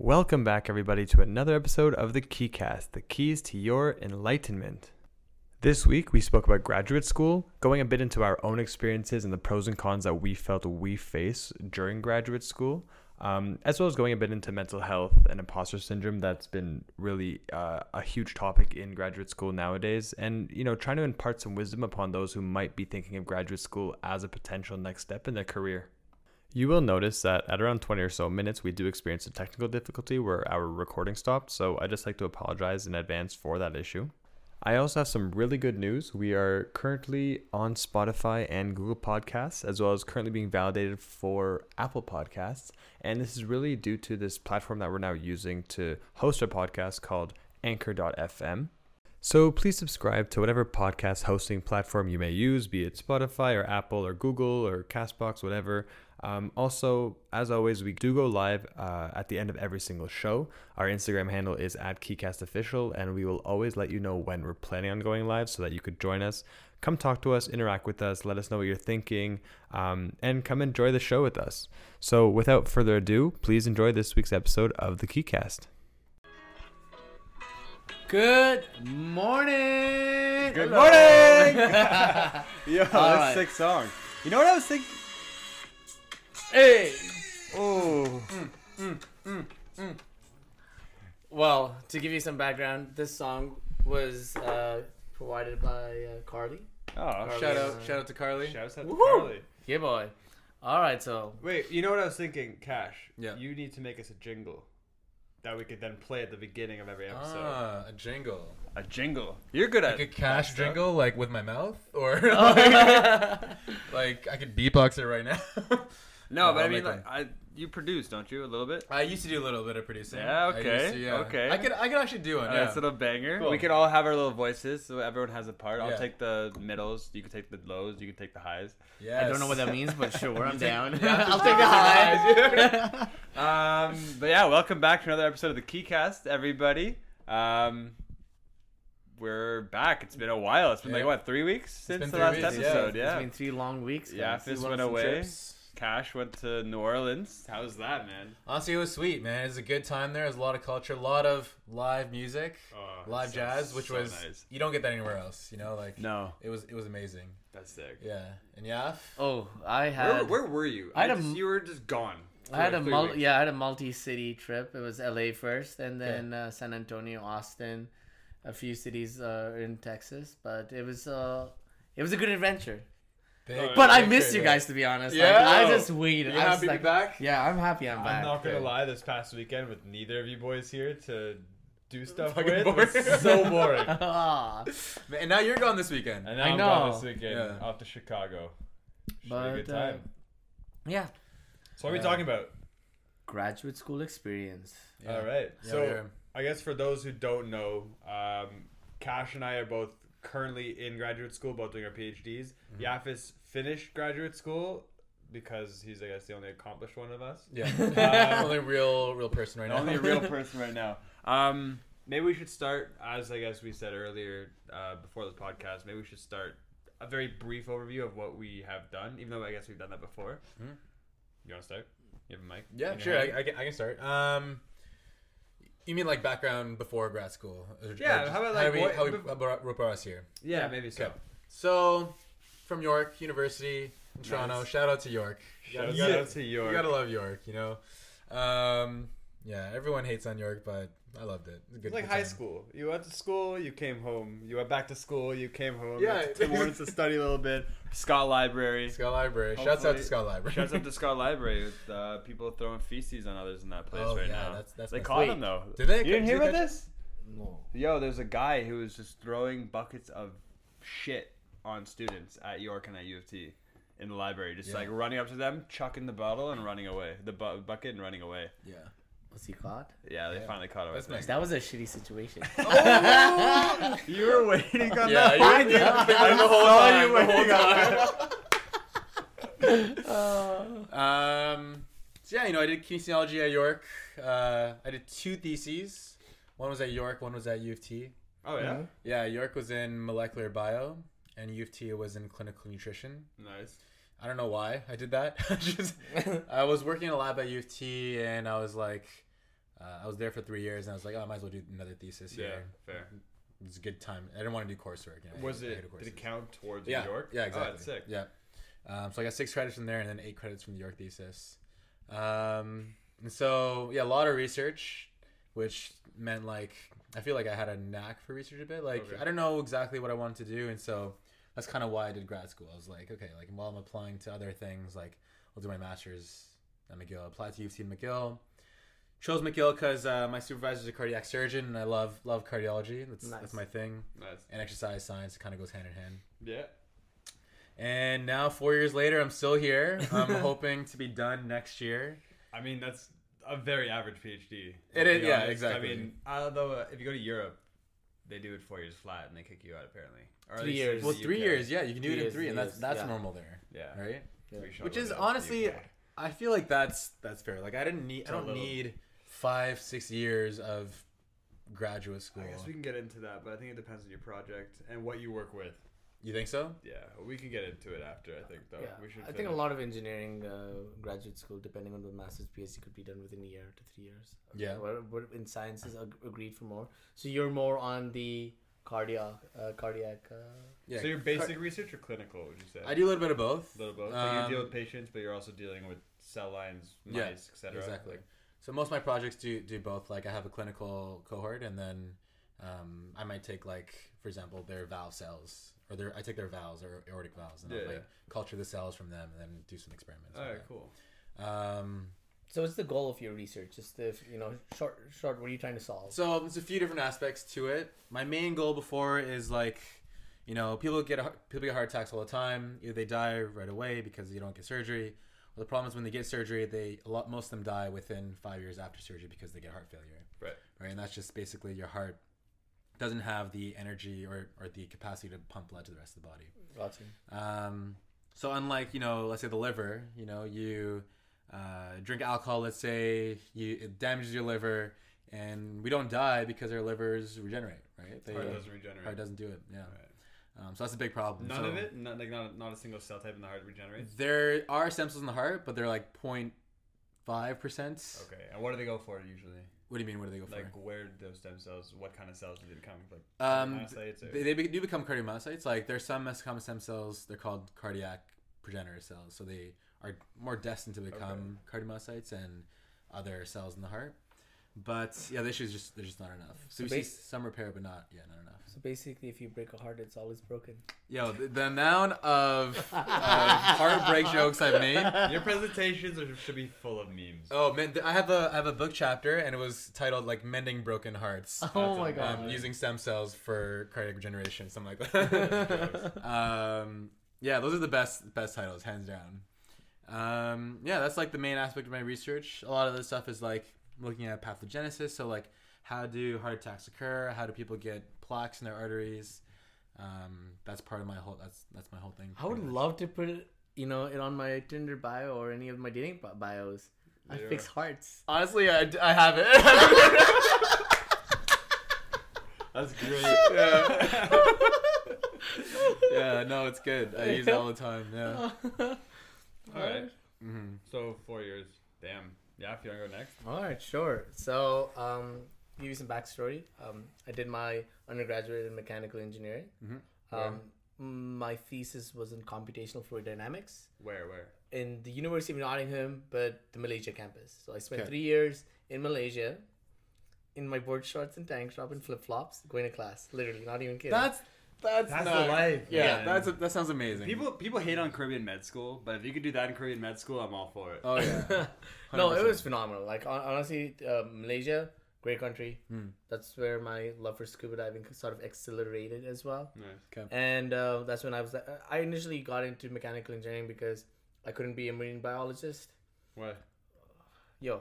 Welcome back, everybody, to another episode of the Keycast, the keys to your enlightenment. This week, we spoke about graduate school, going a bit into our own experiences and the pros and cons that we felt we face during graduate school, um, as well as going a bit into mental health and imposter syndrome. That's been really uh, a huge topic in graduate school nowadays, and you know, trying to impart some wisdom upon those who might be thinking of graduate school as a potential next step in their career. You will notice that at around 20 or so minutes, we do experience a technical difficulty where our recording stopped, so I just like to apologize in advance for that issue. I also have some really good news. We are currently on Spotify and Google Podcasts, as well as currently being validated for Apple Podcasts. And this is really due to this platform that we're now using to host our podcast called Anchor.fm. So please subscribe to whatever podcast hosting platform you may use, be it Spotify or Apple or Google or Castbox, whatever. Um, also, as always, we do go live uh, at the end of every single show. Our Instagram handle is at KeycastOfficial, and we will always let you know when we're planning on going live so that you could join us. Come talk to us, interact with us, let us know what you're thinking, um, and come enjoy the show with us. So, without further ado, please enjoy this week's episode of the Keycast. Good morning. Good Hello. morning. Yo, that's right. sick song. You know what I was thinking? Hey. Oh, Well, to give you some background, this song was uh, provided by uh, Carly. oh, Carly, Shout out, uh, shout out to Carly. Shouts out to Woohoo. Carly. Yeah, boy. All right, so Wait, you know what I was thinking, Cash? Yeah. You need to make us a jingle that we could then play at the beginning of every episode. Ah, a jingle. a jingle. You're good at it. Like a cash jingle, like with my mouth, or like, like I could beatbox it right now. No, No, but I I'll mean, make like, I you produce, don't you, a little bit? I used to do a little bit of producing. Yeah, I used okay, to, yeah. okay. I could, I could actually do it. Uh, Yeah. It's a little banger. Cool. We could all have our little voices, so everyone has a part. I'll Yeah. take the middles. You can take the lows. You can take the highs. yes. I don't know what that means, but sure, I'm down. Yeah, I'll take the take the high. Um, but yeah, welcome back to another episode of the Keycast, everybody. Um, we're back. It's been a while. It's been like what three weeks since been the three last weeks, yeah. episode. It's Yeah. been three long weeks. Yeah, guys. Fizz We went some away. trips. Cash went to New Orleans. How's that, man? Honestly, it was sweet, man. It was a good time there. There's a lot of culture, a lot of live music, Oh, live jazz, which so was nice. you don't get that anywhere else. You know, like No, it was, it was amazing. that's sick. Yeah, and yeah, Oh, I Where, had. where were you? I had just- m- you were just gone. I had a like three mul- yeah, I had a multi-city trip. It was LA first, and then uh, San Antonio, Austin, a few cities uh, in Texas. But it was uh, it was a good adventure. Big- But I big miss you guys to be honest. Yeah? Like, I just waited. You I was happy to like, be back? Yeah, I'm happy. I'm back. I'm not gonna Okay. lie. This past weekend, with neither of you boys here to do stuff with, boring. was so boring. Ah, And now you're gone this weekend. And now I I'm gone this weekend Yeah. off to Chicago. Should be but a good uh, time. yeah, so what are we yeah. talking about? graduate school experience. Yeah. All right. Yeah, so yeah. I guess for those who don't know, um, Cash and I are both currently in graduate school, both doing our PhDs. Mm-hmm. Yafis finished graduate school because he's, I guess, the only accomplished one of us. Yeah. Um, only real, real person right now. Only real person right now. Um, maybe we should start, as I guess we said earlier uh, before this podcast. Maybe we should start a very brief overview of what we have done, even though I guess we've done that before. Mhm. You want to start? You have a mic? Yeah, sure. I, I, can, I can start. Um, you mean like background before grad school? Or- or Yeah, just how about, how like, we, what- how we bef- brought, brought us here? yeah, maybe so. Okay. So, from York University in Toronto. Nice. Shout out to York. You gotta, Shout you out gotta- York. You gotta love York. You know. Um, yeah, everyone hates on York, but I loved it. It was a good, It's like high time. school. You went to school, you came home. You went back to school, you came home. Yeah. Yeah, Tim Hortons to study a little bit. Scott Library. Scott Library. Shouts out to Scott Library. Shouts out to Scott Library with uh, people throwing feces on others in that place Oh, right yeah, now. that's- that's they my- caught Wait. him though. Did they? You didn't hear about this? No. Yo, there's a guy who was just throwing buckets of shit on students at York and at U of T in the library, just Yeah. like running up to them, chucking the bottle and running away, the bu- bucket and running away. Yeah. Was he caught? Yeah, they Yeah. finally caught him. That's think. nice. That was a shitty situation. You were waiting on Yeah, that. you were I thinking did. of the whole saw time, you the whole waiting on time. that. Um, so yeah, you know, I did kinesiology at York. Uh, I did two theses. One was at York, one was at U of T. Oh yeah, Yeah, York was in molecular bio, and U of T was in clinical nutrition. nice. I don't know why I did that. Just I was working in a lab at U of T, and I was like, Uh, I was there for three years, and I was like, oh, I might as well do another thesis Yeah, here. fair. It's a good time. I didn't want to do coursework. You know, Was I it? hated Did it count towards Yeah, New York? yeah, Oh, exactly. that's sick. Yeah. Um, so I got six credits from there, and then eight credits from the York thesis. Um, and so yeah, a lot of research, which meant like I feel like I had a knack for research a bit. Like Okay. I don't know exactly what I wanted to do, and so that's kind of why I did grad school. I was like, okay, like while I'm applying to other things, like I'll do my master's at McGill. Applied to U of T McGill. Chose McGill because uh, my supervisor's a cardiac surgeon, and I love love cardiology. That's Nice. that's my thing. Nice. And exercise science kind of goes hand in hand. Yeah. And now, four years later, I'm still here. I'm hoping to be done next year. I mean, that's a very average PhD. It to yeah, exactly. I mean, although uh, if you go to Europe, they do it four years flat and they kick you out apparently. Or Three years. Well, three UK. years, yeah, you can do Three it in years, three, and that's that's yeah. normal there, Yeah. right? Yeah. Which is out to the honestly, I feel like that's that's fair. Like I didn't need, It's I a don't little- need five, six years of graduate school. I guess we can get into that, but I think it depends on your project and what you work with. You think so? Yeah, we can get into it after. I think though. yeah. We should. I think finish. a lot of engineering uh, graduate school, depending on the master's PhD, could be done within a year to three years. Yeah. Or, or in sciences, ag- agreed for more. So you're more on the cardiac, uh, cardiac. Uh, Yeah. So your basic research or clinical? Would you say? I do a little bit of both. A little both. Like you deal Um, with patients, but you're also dealing with cell lines, mice, Yeah, etc. Exactly. So most of my projects do do both. Like I have a clinical cohort, and then um, I might take like, for example, their valve cells, or their I take their valves or aortic valves, and I'll Yeah, culture the cells from them, and then do some experiments. All with cool. Um, so what's the goal of your research? Just if you know, short, short. What are you trying to solve? So there's a few different aspects to it. My main goal before is like, you know, people get a, heart- people get heart attacks all the time. Either they die right away because you don't get surgery, or the problem is when they get surgery, they a lot most of them die within five years after surgery because they get heart failure. Right. Right, and that's just basically your heart doesn't have the energy or, or the capacity to pump blood to the rest of the body. Gotcha. Um, so unlike you know, let's say the liver, you know, you uh, drink alcohol. Let's say you it damages your liver, and we don't die because our livers regenerate, right? They, Heart doesn't regenerate. heart doesn't do it. Yeah. Right. Um, so that's a big problem. None So of it. Not like not, not a single cell type in the heart regenerates. There are stem cells in the heart, but they're like 0.5 percent. Okay, and what do they go for usually? What do you mean? What do they go for? Like where do those stem cells? What kind of cells do they become? Like Um, cardiomyocytes or- they, they do become cardiomyocytes. Like there's some mesenchymal stem cells. They're called cardiac progenitor cells. So they are more destined to become cardiomyocytes and other cells in the heart. But yeah, the issue is just there's just not enough. So, So we see some repair, but not yeah, not enough. So basically, if you break a heart, it's always broken. Yo, the, the amount of, of heartbreak jokes I've made. Your presentations are, should be full of memes. Oh man, I have a I have a book chapter and it was titled like "Mending Broken Hearts." Oh my god. um, using stem cells for cardiac regeneration, something like that. um, yeah, those are the best best titles, hands down. Um, yeah, that's like the main aspect of my research. A lot of this stuff is like looking at pathogenesis, so like how do heart attacks occur? How do people get plaques in their arteries? Um, that's part of my whole. That's that's my whole thing. I would much. love to put it, you know, it on my Tinder bio or any of my dating bi- bios. I fix hearts. Honestly, I, I have it. That's great. yeah. yeah, no, it's good. I use it all the time. Yeah. All right. hmm So four years. Damn. Yeah. If you want to go next. All right, sure. So, um, give you some backstory. Um, I did my undergraduate in mechanical engineering. Mhm. Um, my thesis was in computational fluid dynamics Where? Where? in the University of Nottingham, but the Malaysia campus. So I spent Okay. three years in Malaysia, in my board shorts and tank top and flip flops, going to class. Literally, not even kidding. That's that's, That's not- the life. Yeah, man. that's a, that sounds amazing. People people hate on Caribbean med school, but if you could do that in Caribbean med school, I'm all for it. Oh yeah. no, it was phenomenal. Like honestly, uh, Malaysia, great country. Hmm. That's where my love for scuba diving sort of accelerated as well. Nice. And uh, that's when I was. Uh, I initially got into mechanical engineering because I couldn't be a marine biologist. Why? Yo,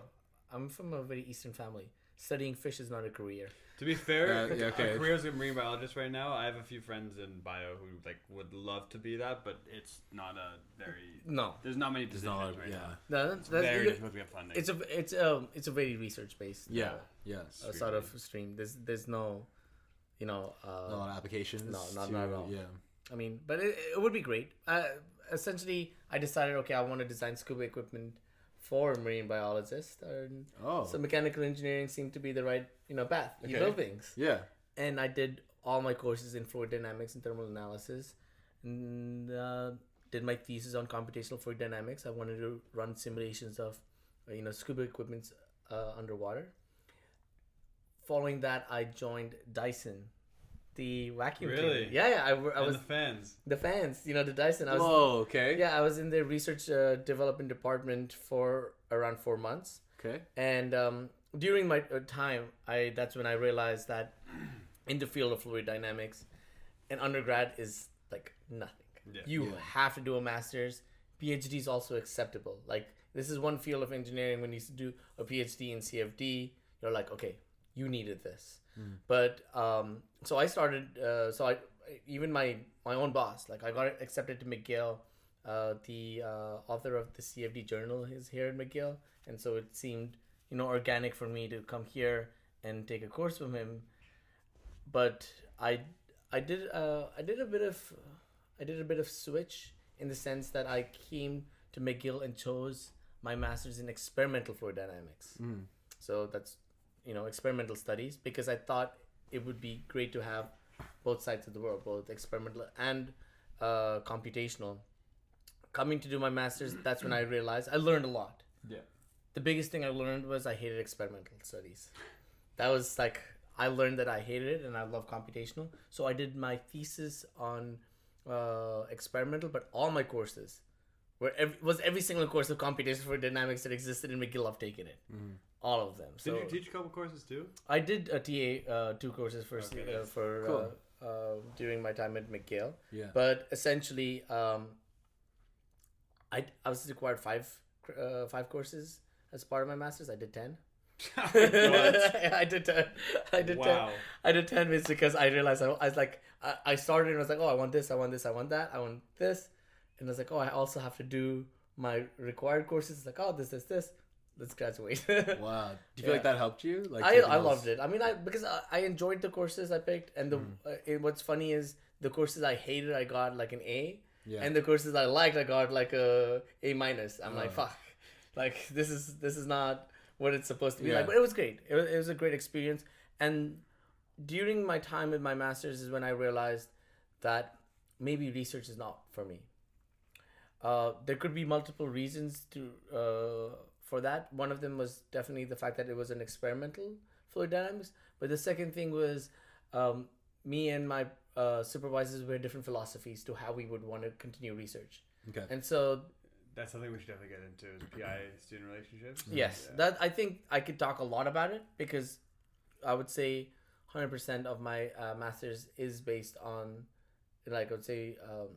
I'm from a very Eastern family. Studying fish is not a career. To be fair, Uh, yeah, okay. a career as a marine biologist right now. I have a few friends in bio who like would love to be that, but it's not a very. No, There's not many There's positions not a- right yeah. now. no that's, It's that's very difficult to get funding. it's a it's a it's a very research based. Yeah. Yes. uh, sort of stream. There's there's no, you know. Uh, a lot of applications. No, not- to- not at all. Yeah. I mean, but it, it would be great. Uh, essentially, I decided, okay, I want to design scuba equipment for marine biologists. And Oh. So mechanical engineering seemed to be the right you know path. You build things, yeah. and I did all my courses in fluid dynamics and thermal analysis, and uh, did my thesis on computational fluid dynamics. I wanted to run simulations of uh, you know scuba equipment uh, underwater. Following that, I joined Dyson, the vacuum. Really? cleaner. Yeah, yeah. I, w- I and was the fans. the fans. You know the Dyson. I was Whoa. Okay. yeah, I was in the research uh, development department for around four months, Okay. and um, during my uh, time, I that's when I realized that in the field of fluid dynamics, an undergrad is like nothing. Yeah. You Yeah. have to do a master's. PhD is also acceptable. Like this is one field of engineering when you do a PhD in CFD, you're like, okay, you needed this. But um, so I started. Uh, so I even my my own boss, like I got accepted to McGill. Uh, the uh, author of the CFD journal is here at McGill, and so it seemed you know organic for me to come here and take a course from him. But I I did uh, I did a bit of I did a bit of switch in the sense that I came to McGill and chose my master's in experimental fluid dynamics. Mm. So that's you know experimental studies because I thought it would be great to have both sides of the world, both experimental and uh, computational. Coming to do my master's, that's when I realized I learned a lot. Yeah. The biggest thing I learned was I hated experimental studies. That was like I learned that I hated it and I love computational. So I did my thesis on uh, experimental, but all my courses were every, was every single course of computation for dynamics that existed in McGill. I've taken it, all of them. So Did you teach a couple courses too? I did a TA uh, two courses for Okay, uh, for Cool. uh, uh, during my time at McGill, Yeah. but essentially, um, I I was required five uh, five courses as part of my masters. I did ten. I did ten. I did ten. Wow. I did ten bits because I realized I, I was like I, I started and I was like oh I want this I want this I want that I want this and I was like oh I also have to do my required courses. It's like oh this this this let's graduate. Wow. Do you feel like that helped you? Like I, I loved it. I mean, I because I, I enjoyed the courses I picked, and the Mm-hmm. uh, it, what's funny is the courses I hated, I got like an A, Yeah. and the courses I liked, I got like a A minus. I'm like, Oh. fuck, like this is this is not what it's supposed to be Yeah. like. But it was great. It was, it was a great experience, and during my time with my masters is when I realized that maybe research is not for me. Uh, there could be multiple reasons to uh, for that. One of them was definitely the fact that it was an experimental fluid dynamics. But the second thing was um, me and my uh, supervisors were different philosophies to how we would want to continue research. Okay. And so That's something we should definitely get into is PI student relationships. yes, Yeah. that I think I could talk a lot about it because I would say 100% of my uh, masters is based on like I would say um,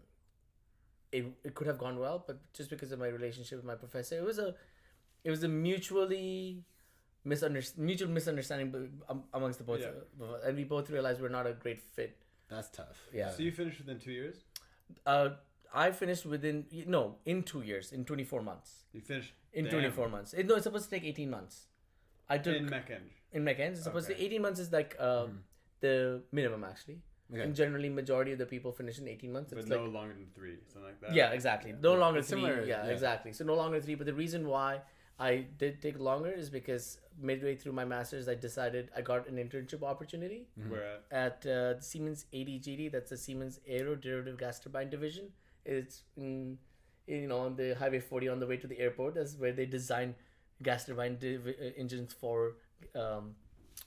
it, it could have gone well, but just because of my relationship with my professor, it was a it was a mutually misunder- mutual misunderstanding b- um, amongst the both, Yeah. of us, and we both realized we're not a great fit. That's tough. Yeah. So you finished within two years? Uh, I finished within no in two years in twenty four months You finished in Damn. twenty four months. It, no, it's supposed to take eighteen months. I took in in, Mech Eng. McEns. It's supposed Okay. to eighteen months is like uh, the minimum actually. Okay. And generally, majority of the people finish in eighteen months. But It's no like longer than three, something like that. yeah, exactly. No longer It's three. similar, yeah, yeah. exactly. So no longer three. But the reason why I did take longer is because midway through my masters, I decided I got an internship opportunity Where at? at uh, the Siemens ADGD. That's the Siemens Aero Derivative Gas Turbine Division. It's in, you know on the Highway 40 on the way to the airport. That's where they design gas turbine div- uh, engines for um,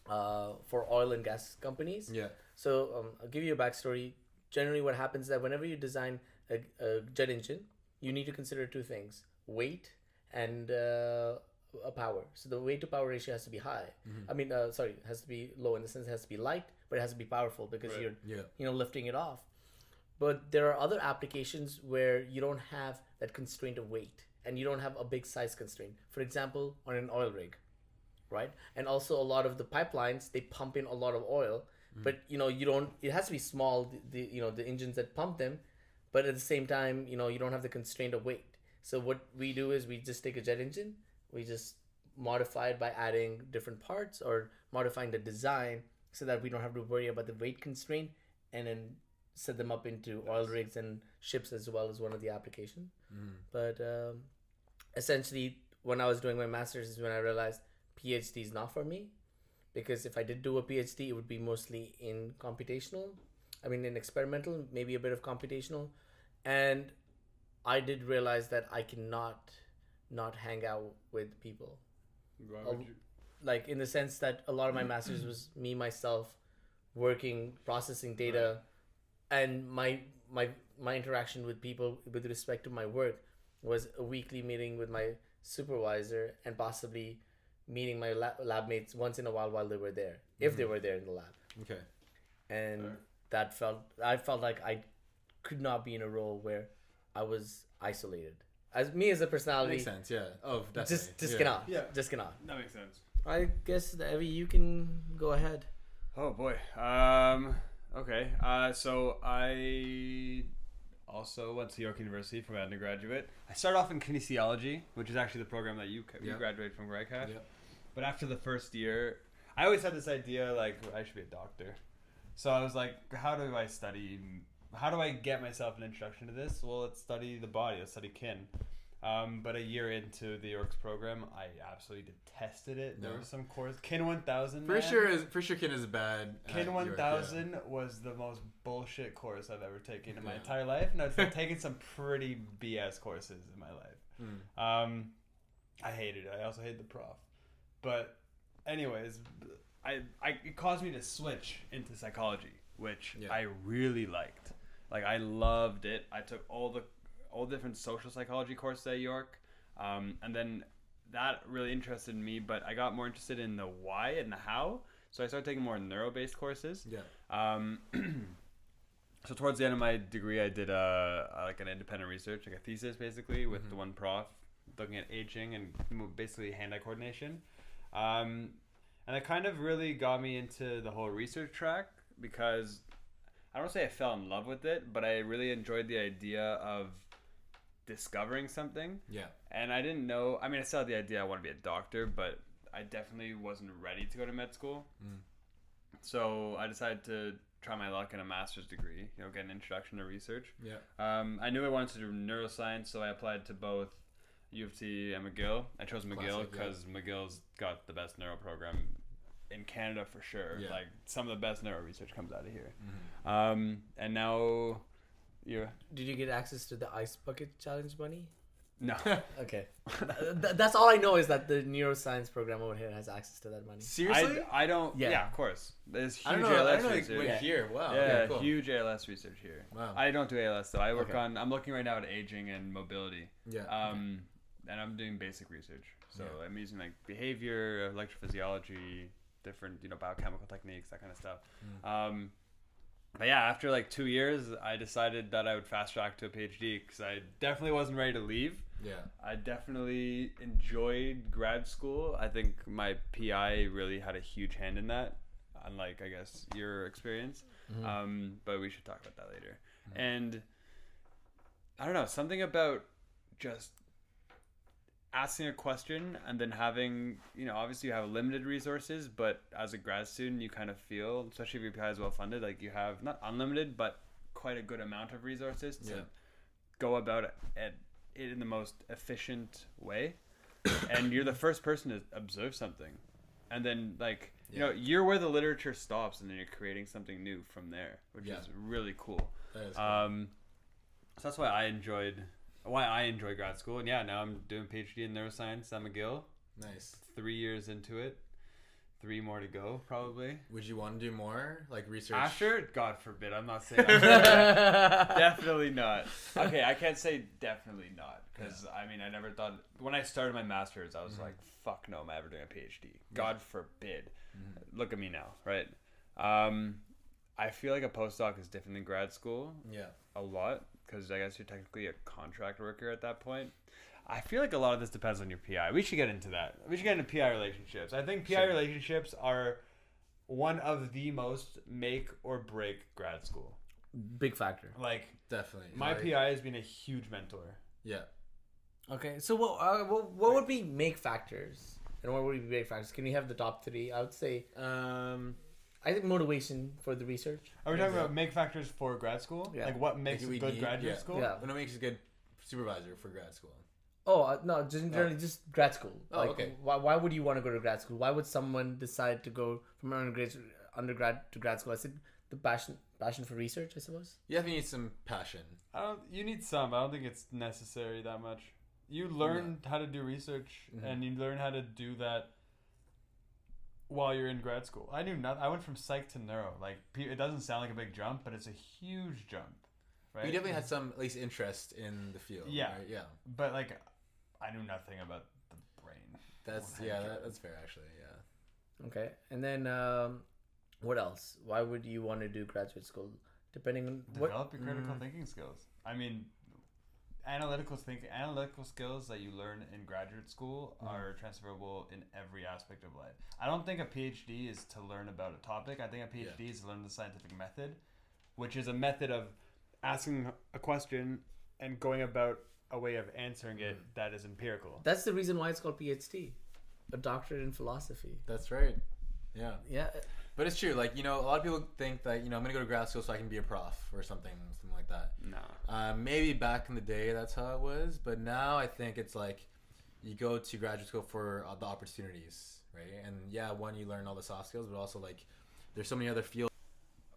uh, for oil and gas companies. Yeah. So um, I'll give you a backstory. Generally, what happens is that whenever you design a, a jet engine, you need to consider two things: weight and uh, a power. So the weight to power ratio has to be high. I mean, uh, sorry, it has to be low in the sense it has to be light, but it has to be powerful because Right. you're Yeah. you know lifting it off. But there are other applications where you don't have that constraint of weight and you don't have a big size constraint. For example, on an oil rig, right? And also a lot of the pipelines they pump in a lot of oil, but you know you don't. It has to be small. The, the you know the engines that pump them, but at the same time you know you don't have the constraint of weight. So what we do is we just take a jet engine, we just modify it by adding different parts or modifying the design so that we don't have to worry about the weight constraint and then set them up into oil rigs and ships as well as one of the application. Mm. But um, essentially, when I was doing my master's is when I realized PhD is not for me, because if I did do a PhD, it would be mostly in computational. I mean, in experimental, maybe a bit of computational, and I did realize that I cannot not hang out with people. Why would you- like in the sense that a lot of my masters was me myself working processing data and my my my interaction with people with respect to my work was a weekly meeting with my supervisor and possibly meeting my lab, lab mates once in a while while they were there if they mm-hmm. were there in the lab Okay. and Fair. that felt i felt like i could not be in a role where i was isolated as me as a personality Makes sense. Yeah. Oh, definitely. just just yeah. cannot Yeah. just cannot That makes sense. I guess Evie, you can go ahead. Oh boy. Um. Okay. Uh. So I also went to York University for my undergraduate. I started off in kinesiology, which is actually the program that you you Yeah. graduated from, Greg. had. Yeah. But after the first year, I always had this idea like I should be a doctor. So I was like, how do I study? How do I get myself an introduction to this? Well, let's study the body. Let's study kin. Um, but a year into the York's program, I absolutely detested it. There No. were some course kin one thousand. For sure, is for sure, Kin is bad. Kin one yeah. thousand was the most bullshit course I've ever taken in my entire life, and I've taken some pretty BS courses in my life. Mm. Um, I hated it. I also hated the prof. But, anyways, I, I it caused me to switch into psychology, which Yeah. I really liked. Like I loved it. I took all the all the different social psychology courses at York, um, and then that really interested me. But I got more interested in the why and the how. So I started taking more neuro based courses. Yeah. Um, so towards the end of my degree, I did a, a like an independent research, like a thesis, basically, with the Mhm. one prof, looking at aging and basically hand-eye coordination. Um, and it kind of really got me into the whole research track because I don't say I fell in love with it, but I really enjoyed the idea of discovering something. Yeah. And I didn't know. I mean, I still had the idea I want to be a doctor, but I definitely wasn't ready to go to med school. Mm. So I decided to try my luck in a master's degree. You know, get an introduction to research. Yeah. Um, I knew I wanted to do neuroscience, so I applied to both U of T and McGill. I chose McGill Classic, yeah. because McGill's got the best neuro program in Canada for sure. Yeah. Like some of the best neuro research comes out of here. Mhm. Um, and now you Did you get access to the ice bucket challenge money? no. Okay, Th- th- that's all I know is that the neuroscience program over here has access to that money. Seriously? I, I don't. Yeah. Yeah. of course. There's huge I don't know. I ALS don't know. Like, research. wait, Yeah. here. Wow. yeah, okay, cool. huge ALS research here. Wow. I don't do ALS though. I work Okay. on. I'm looking right now at aging and mobility. yeah. Um, and I'm doing basic research. So Yeah. I'm using like behavior, electrophysiology, different you know biochemical techniques, that kind of stuff. Mm. Um, but yeah, after like two years, I decided that I would fast track to a PhD because I definitely wasn't ready to leave. yeah. I definitely enjoyed grad school. I think my PI really had a huge hand in that, unlike I guess your experience. Mm-hmm. Um, but we should talk about that later. Mhm. And I don't know something about just asking a question and then having you know obviously you have limited resources but as a grad student you kind of feel especially if your PI is well funded like you have not unlimited but quite a good amount of resources to Yeah. go about it, it in the most efficient way and you're the first person to observe something and then like you know you're where the literature stops and then you're creating something new from there which Yeah. is really cool That is cool. um, so that's why I enjoyed why I enjoy grad school, and yeah, now I'm doing PhD in neuroscience at McGill. nice. Three years into it, three more to go probably. Would you want to do more like research? After, God forbid, I'm not saying. I'm definitely not. Okay, I can't say definitely not because I mean I never thought when I started my masters I was Mhm. like fuck no am I ever doing a PhD. God forbid. Mhm. Look at me now, right? Um, I feel like a postdoc is different than grad school. Yeah. a lot because I guess you're technically a contract worker at that point. I feel like a lot of this depends on your PI. We should get into that. We should get into PI relationships. I think PI Sure. relationships are one of the most make or break grad school. Big factor. Like Definitely. my Like, PI has been a huge mentor. Yeah. Okay, so what, uh, what what would be make factors, and what would be big factors? Can we have the top three? I would say, Um. I think motivation for the research. Are we talking about make factors for grad school? Yeah. Like what makes Like a good need- graduate yeah. school? Yeah. What makes a good supervisor for grad school? Oh uh, no, just generally just grad school. Oh, like, okay. Why, why would you want to go to grad school? Why would someone decide to go from undergrad undergrad to grad school? I said the passion passion for research, I suppose. You have to need some passion. I don't. You need some. I don't think it's necessary that much. You learn how to do research, Mhm. and you learn how to do that while you're in grad school. I knew nothing. I went from psych to neuro. Like it doesn't sound like a big jump, but it's a huge jump, right? You definitely had some at least interest in the field. Yeah. right? Yeah. But like, I knew nothing about the brain. That's yeah. That, that's fair actually. Yeah. Okay, and then um, what else? Why would you want to do graduate school? Depending on what. Develop your critical Mm. thinking skills. I mean, analytical thinking, analytical skills that you learn in graduate school Mhm. are transferable in every aspect of life. I don't think a PhD is to learn about a topic. I think a PhD is to learn the scientific method, which is a method of asking a question and going about a way of answering it Mm. that is empirical. That's the reason why it's called PhD, a doctorate in philosophy. That's right. Yeah. Yeah, But it's true. Like you know, a lot of people think that you know I'm gonna go to grad school so I can be a prof or something, something like that. No. Uh, maybe back in the day that's how it was, but now I think it's like you go to graduate school for uh, the opportunities, right? And yeah, one you learn all the soft skills, but also like there's so many other fields.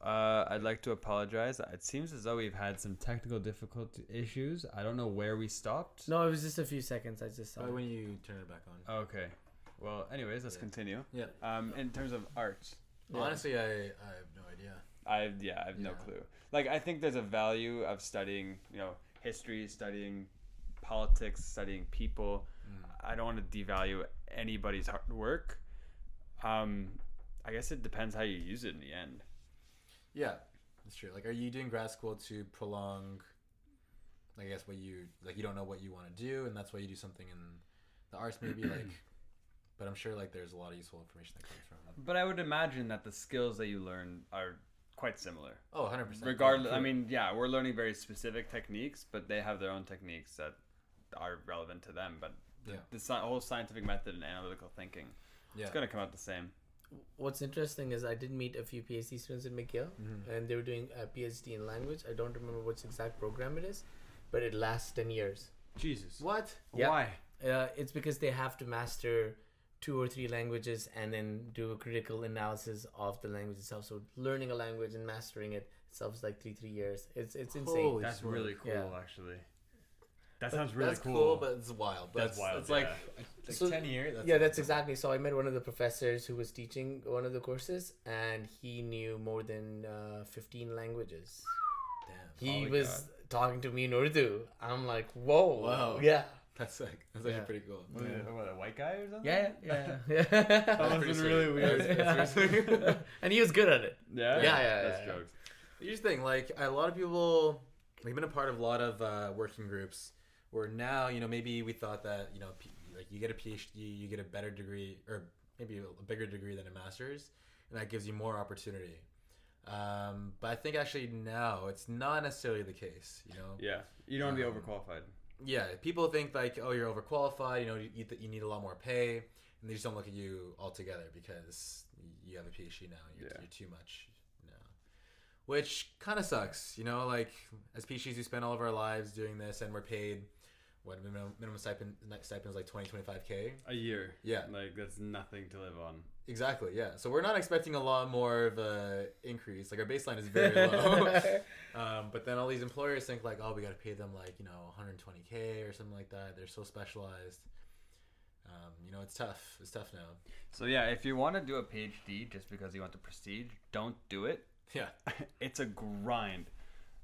Uh, I'd like to apologize. It seems as though we've had some technical difficulty issues. I don't know where we stopped. no, it was just a few seconds. I just saw. Probably it. when you turn it back on. Okay. Well, anyways, let's Yeah. continue. Yeah. Um, in terms of art, Yeah. Honestly, I I have no idea. I yeah, I have no Yeah. clue. Like, I think there's a value of studying, you know, history, studying politics, studying people. Mm. I don't want to devalue anybody's hard work. Um, I guess it depends how you use it in the end. Yeah, that's true. Like, are you doing grad school to prolong? I guess what you like. You don't know what you want to do, and that's why you do something in the arts, maybe like. But I'm sure like there's a lot of useful information that comes from. That. But I would imagine that the skills that you learn are quite similar. Oh, 100 percent. Regardless, I mean, yeah, we're learning very specific techniques, but they have their own techniques that are relevant to them. But the, Yeah. the sci- whole scientific method and analytical thinking, yeah. it's gonna come out the same. What's interesting is I did meet a few PhD students in McGill, Mhm. and they were doing a PhD in language. I don't remember which exact program it is, but it lasts ten years. Jesus, What? Yeah. why? Uh, it's because they have to master two or three languages and then do a critical analysis of the language itself. So learning a language and mastering it itself is like three three years. It's it's insane. Holy That's smokes. really cool, Yeah. actually. That sounds really that's cool. but it's wild. That's That's, wild, It's like, yeah. like So- ten years. That's yeah, that's exactly. So I met one of the professors who was teaching one of the courses, and he knew more than uh, fifteen languages. Damn. He my was talking to me in Urdu. I'm like, whoa, Wow. yeah, That's like That's actually Yeah. pretty cool. What, Yeah. what, a white guy or something? yeah, yeah, yeah. That That's must've been really weird. That's- that's sweet. and he was good at it. Yeah, Yeah, yeah, That's yeah, yeah. jokes. Here's the thing, like a lot of people, we've been a part of a lot of uh, working groups where now you know maybe we thought that you know P- like you get a PhD, you get a better degree or maybe a bigger degree than a master's, and that gives you more opportunity. Um, but I think actually now it's not necessarily the case. You know, Yeah, you don't want to be Um, overqualified. Yeah, people think like, oh, you're overqualified. You know, you, you, you need a lot more pay, and they just don't look at you altogether because you have a PhD now. You're, Yeah. you're too much now, which kind of sucks. You know, like as PhDs, we spend all of our lives doing this, and we're paid what minimum, minimum stipend stipend is like 20 25 k. A year. Yeah, Like that's nothing to live on. Exactly. Yeah, so we're not expecting a lot more of a increase. Like our baseline is very low. Um, but then all these employers think like, oh, we got to pay them like you know 120k or something like that. They're so specialized. Um, you know, it's tough. It's tough now. So yeah, if you want to do a PhD just because you want the prestige, don't do it. Yeah. it's a grind.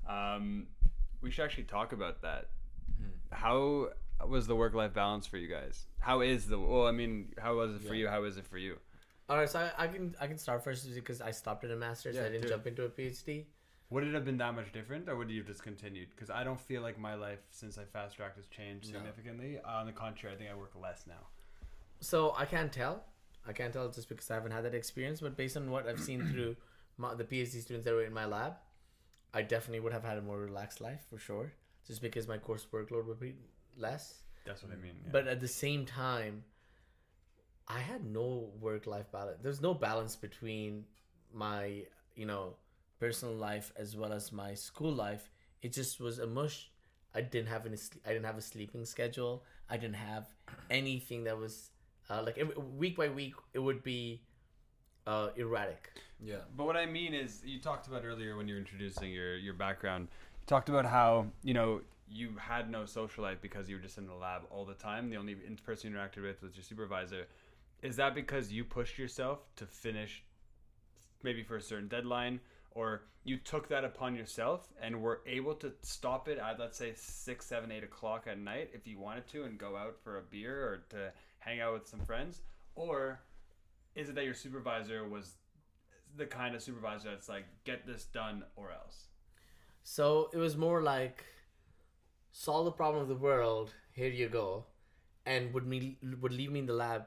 Um, we should actually talk about that. Mm. How was the work-life balance for you guys? How is the? Well, I mean, how was it for Yeah. you? How is it for you? All right, so I, I can I can start first because I stopped at a master's. Yeah, I didn't it. jump into a PhD. Would it have been that much different, or would you have just continued? Because I don't feel like my life since I fast tracked has changed No. significantly. On the contrary, I think I work less now. So I can't tell. I can't tell just because I haven't had that experience. But based on what I've seen through my, the PhD students that were in my lab, I definitely would have had a more relaxed life for sure. Just because my course workload would be less. That's what I mean. yeah. But at the same time, I had no work life balance. There's no balance between my, you know, personal life as well as my school life. It just was a mush. I didn't have any. I didn't have a sleeping schedule. I didn't have anything that was uh, like it, week by week. It would be uh, erratic. Yeah. But what I mean is, you talked about earlier when you were introducing your your background. You talked about how you know you had no social life because you were just in the lab all the time. The only person you interacted with was your supervisor. Is that because you pushed yourself to finish, maybe for a certain deadline, or you took that upon yourself and were able to stop it at let's say six, seven, eight o'clock at night if you wanted to and go out for a beer or to hang out with some friends, or is it that your supervisor was the kind of supervisor that's like get this done or else So it was more like solve the problem of the world. Here you go, and would me would leave me in the lab,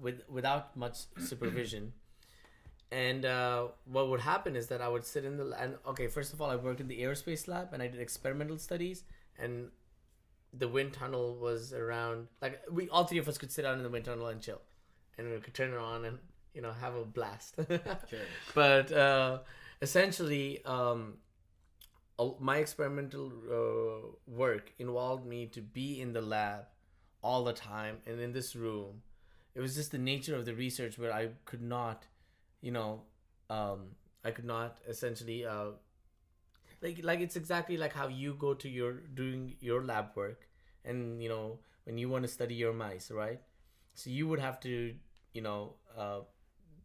with without much supervision. And uh, what would happen is that I would sit in the and okay. First of all, I worked in the aerospace lab and I did experimental studies. And the wind tunnel was around like we all three of us could sit down in the wind tunnel and chill, and we could turn it on and you know have a blast. Okay. but uh, essentially um, my experimental uh, work involved me to be in the lab all the time and in this room it was just the nature of the research where i could not you know um, i could not essentially uh, like like it's exactly like how you go to your doing your lab work and you know when you want to study your mice right? So you would have to you know uh,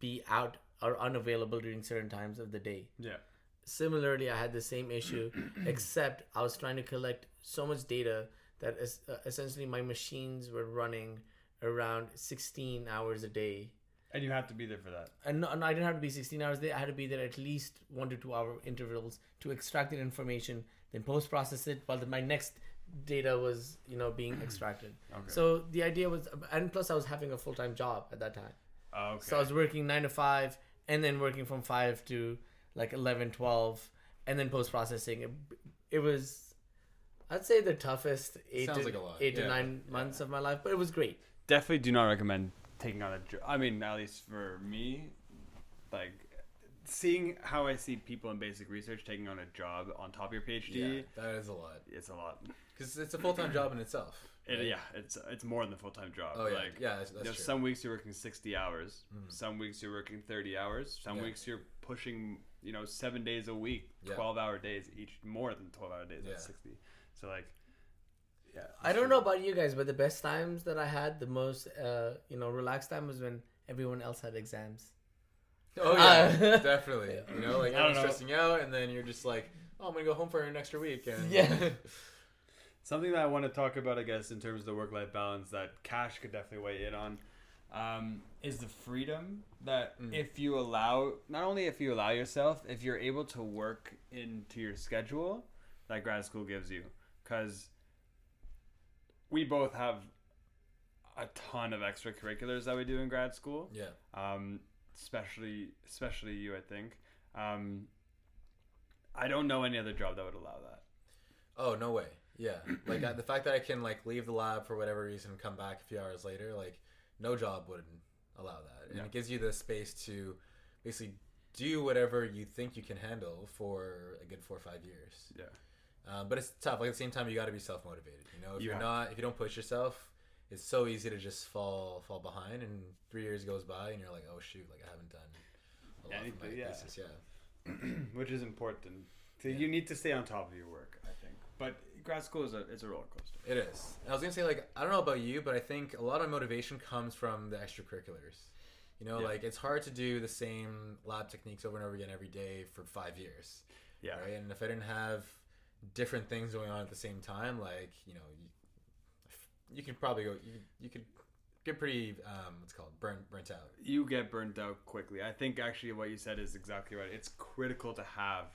be out or unavailable during certain times of the day. Yeah. Similarly i had the same issue except i was trying to collect so much data that uh, essentially my machines were running around 16 hours a day and you have to be there for that and, no, and i didn't have to be 16 hours there i had to be there at least one to two hour intervals to extract the information then post process it while the, my next data was you know being extracted okay so the idea was and plus i was having a full-time job at that time oh, okay so I was working nine to five and then working from five to like 11, 12, and then post processing. It, it was, I'd say, the toughest eight, Sounds to, like a lot. eight to Yeah. nine months of my life, but it was great. Definitely do not recommend taking on a job i mean at least for me like seeing how i see people in basic research taking on a job on top of your phd Yeah, that is a lot it's a lot because it's a full time job in itself. it, right? yeah it's it's more than a full-time job Oh yeah. like yeah, that's, that's you know, some weeks you're working 60 hours Mhm. some weeks you're working 30 hours some Yeah. weeks you're pushing you know seven days a week Yeah. 12 hour days each more than 12 hour days that's Yeah. 60 so like yeah I don't know about you guys, but the best times that I had, the most, uh, you know, relaxed time was when everyone else had exams. Oh yeah, Uh, definitely. You know, like I don't everyone's know. stressing out, and then you're just like, oh, I'm gonna go home for an extra week. And Yeah. Something that I want to talk about, I guess, in terms of the work life balance that Cash could definitely weigh in on, um, is the freedom that Mm. if you allow, not only if you allow yourself, if you're able to work into your schedule that grad school gives you. Because we both have a ton of extracurriculars that we do in grad school yeah, um, especially especially you, I think. Um, I don't know any other job that would allow that. Oh no way. Yeah, like uh, the fact that I can like leave the lab for whatever reason and come back a few hours later, like no job would allow that, and Yeah. it gives you the space to basically do whatever you think you can handle for a good four or five years. Yeah. Um, but it's tough. Like at the same time, you got to be self motivated. You know, if You are not, if you don't push yourself, it's so easy to just fall fall behind, and three years goes by, and you're like, oh shoot, like I haven't done a lot Anything, my yeah. thesis. Yeah. which is important. So Yeah. you need to stay on top of your work, I think. But grad school is a it's a roller coaster. It is. I was gonna say like I don't know about you, but I think a lot of motivation comes from the extracurriculars. You know, Yeah. like it's hard to do the same lab techniques over and over again every day for five years, Yeah. right? And if I didn't have different things going on at the same time, like you know, you, you could probably go. You, you could get pretty um, what's called burnt burnt out. You get burnt out quickly. I think actually what you said is exactly right. It's critical to have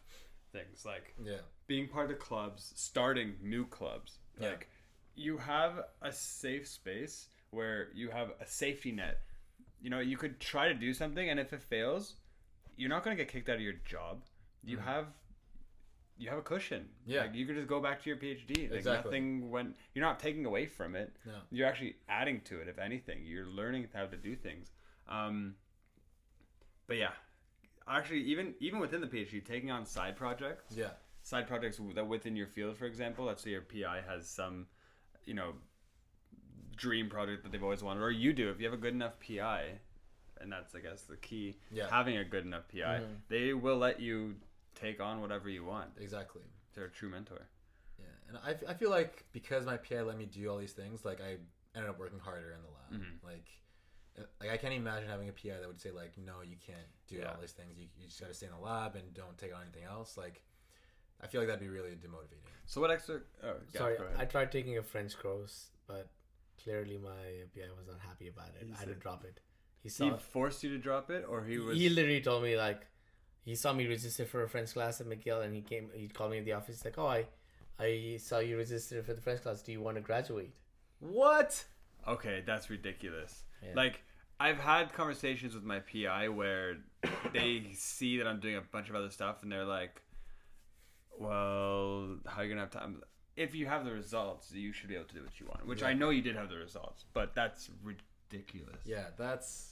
things like Yeah. being part of clubs, starting new clubs. Yeah. Like you have a safe space where you have a safety net. You know, you could try to do something and if it fails, you're not going to get kicked out of your job. You Mhm. have you have a cushion. Yeah. Like you could just go back to your PhD. Like Exactly. nothing when you're not taking away from it. No. You're actually adding to it if anything. You're learning how to do things. Um but yeah, actually even even within the PhD taking on side projects Yeah. side projects that within your field, for example, let's say your PI has some, you know, dream project that they've always wanted, or you do if you have a good enough PI, and that's I guess the key. Yeah. Having a good enough PI, Mhm. they will let you take on whatever you want. Exactly. They're a true mentor. Yeah, and I, I feel like because my PI let me do all these things, like I ended up working harder in the lab. Mhm. Like, uh, like I can't imagine having a PI that would say like, no, you can't do Yeah. all these things. You, you just got to stay in the lab and don't take on anything else. Like, I feel like that'd be really demotivating. So what extra? Oh, yeah, Sorry. I tried taking a French course, but clearly my PI was not happy about it. He I had to drop it. He he saw. forced you to drop it, or he was. He literally told me like, he saw me register for a French class at McGill, and he came. He called me in the office. He's like, "Oh, I, I saw you register for the French class. Do you want to graduate?" What? Okay, that's ridiculous. Yeah. Like I've had conversations with my PI where they see that I'm doing a bunch of other stuff and they're like, "Well, how are you gonna have time?" If you have the results, you should be able to do what you want. Which I know you did have the results, but that's ridiculous. Yeah, that's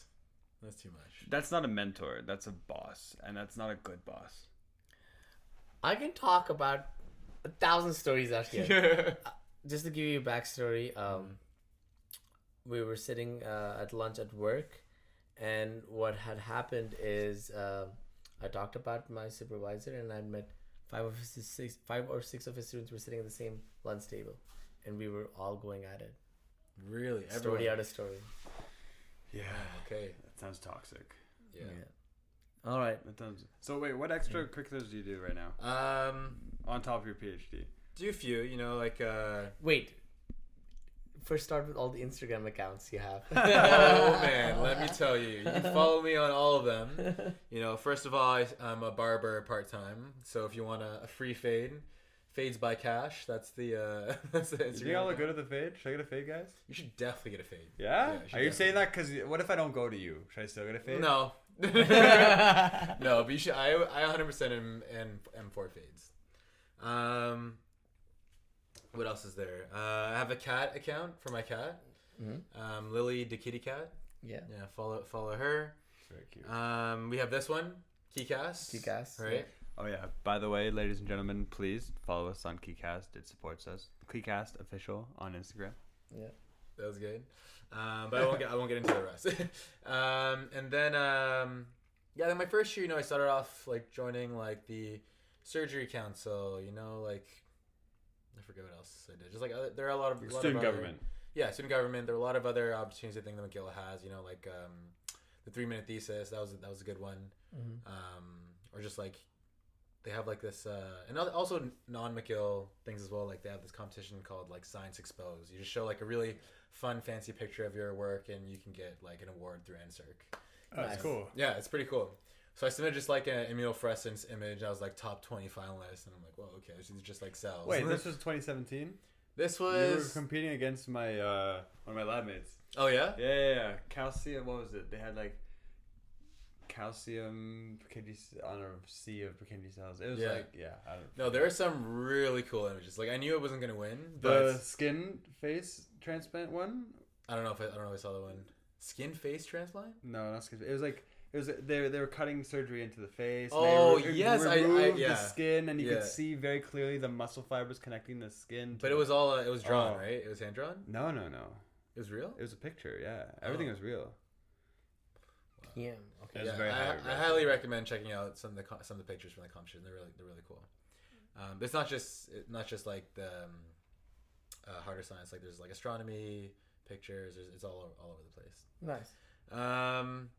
that's too much. That's not a mentor. That's a boss, and that's not a good boss. I can talk about a thousand stories out here. Just to give you a backstory, um, we were sitting uh, at lunch at work, and what had happened is uh, I talked about my supervisor, and I met five of his six, five or six of his students were sitting at the same lunch table, and we were all going at it, Really? story Everyone? out of story. Yeah, okay. That sounds toxic. Yeah. All right. That sounds. So wait, what extracurriculars do you do right now Um, on top of your PhD? do a few. You know, like uh. Wait. First, start with all the Instagram accounts you have. oh man, let me tell you, you can follow me on all of them. You know, first of all, I, I'm a barber part time, so if you want a, a free fade, fades by cash. That's the uh, that's the Do you think I look good at the fade? Should I get a fade, guys? You should definitely get a fade. Yeah? Yeah, should Are you saying that because what if I don't go to you? Should I still get a fade? No, no, but you should. I I 100 percent am am am for fades. Um, what else is there? Uh, I have a cat account for my cat, Mhm. um, Lily the kitty cat. Yeah. Yeah, follow follow her. Very cute. Um, we have this one, Keycast. Keycast, right? Oh yeah. By the way, ladies and gentlemen, please follow us on Keycast. It supports us. Keycast official on Instagram. Yeah. That was good. Um, but I won't get I won't get into the rest. um, and then um, yeah, then my first year, you know, I started off like joining like the surgery council. You know, like I forget what else I did. Just like other, there are a lot of a lot of Student other- government. yeah, student government. There are a lot of other opportunities I think that McGill has. You know, like um, the three minute thesis. That was that was a good one. Mhm. Um, or just like they have like this, uh, and also non McGill things as well. Like they have this competition called like Science Exposed. You just show like a really fun, fancy picture of your work, and you can get like an award through NSERC. Oh, that's Nice. cool. Yeah, it's pretty cool. So I submitted just like an immunofluorescence image. I was like top twenty finalist, and I'm like, well, okay, this is just like cells. Wait, this was 2017. this was You were competing against my uh, one of my lab mates. oh yeah. Yeah, yeah, yeah. Calcium. What was it? They had like calcium Purkinje on a sea of Purkinje cells. It was Yeah. like yeah. I don't No, there are some really cool images. Like I knew it wasn't gonna win, the but skin face transplant one. I don't know if I, I don't know if I saw the one. Skin face transplant. No, not skin. It was like it was they they were cutting surgery into the face. and Oh, they yes, I- I- removed yeah. the skin, and you Yeah. could see very clearly the muscle fibers connecting the skin. But it was all uh, it was drawn, Oh. right? It was hand drawn. no, no, no. It was real. It was a picture. Yeah, everything Oh. was real. Yeah. Okay. Yeah, very I, high I regret. highly recommend checking out some of the co- some of the pictures from the competition. They're really they're really cool. Um, but it's not just it, not just like the um, uh, harder science. Like there's like astronomy pictures. There's, it's all all over the place. Nice. Um,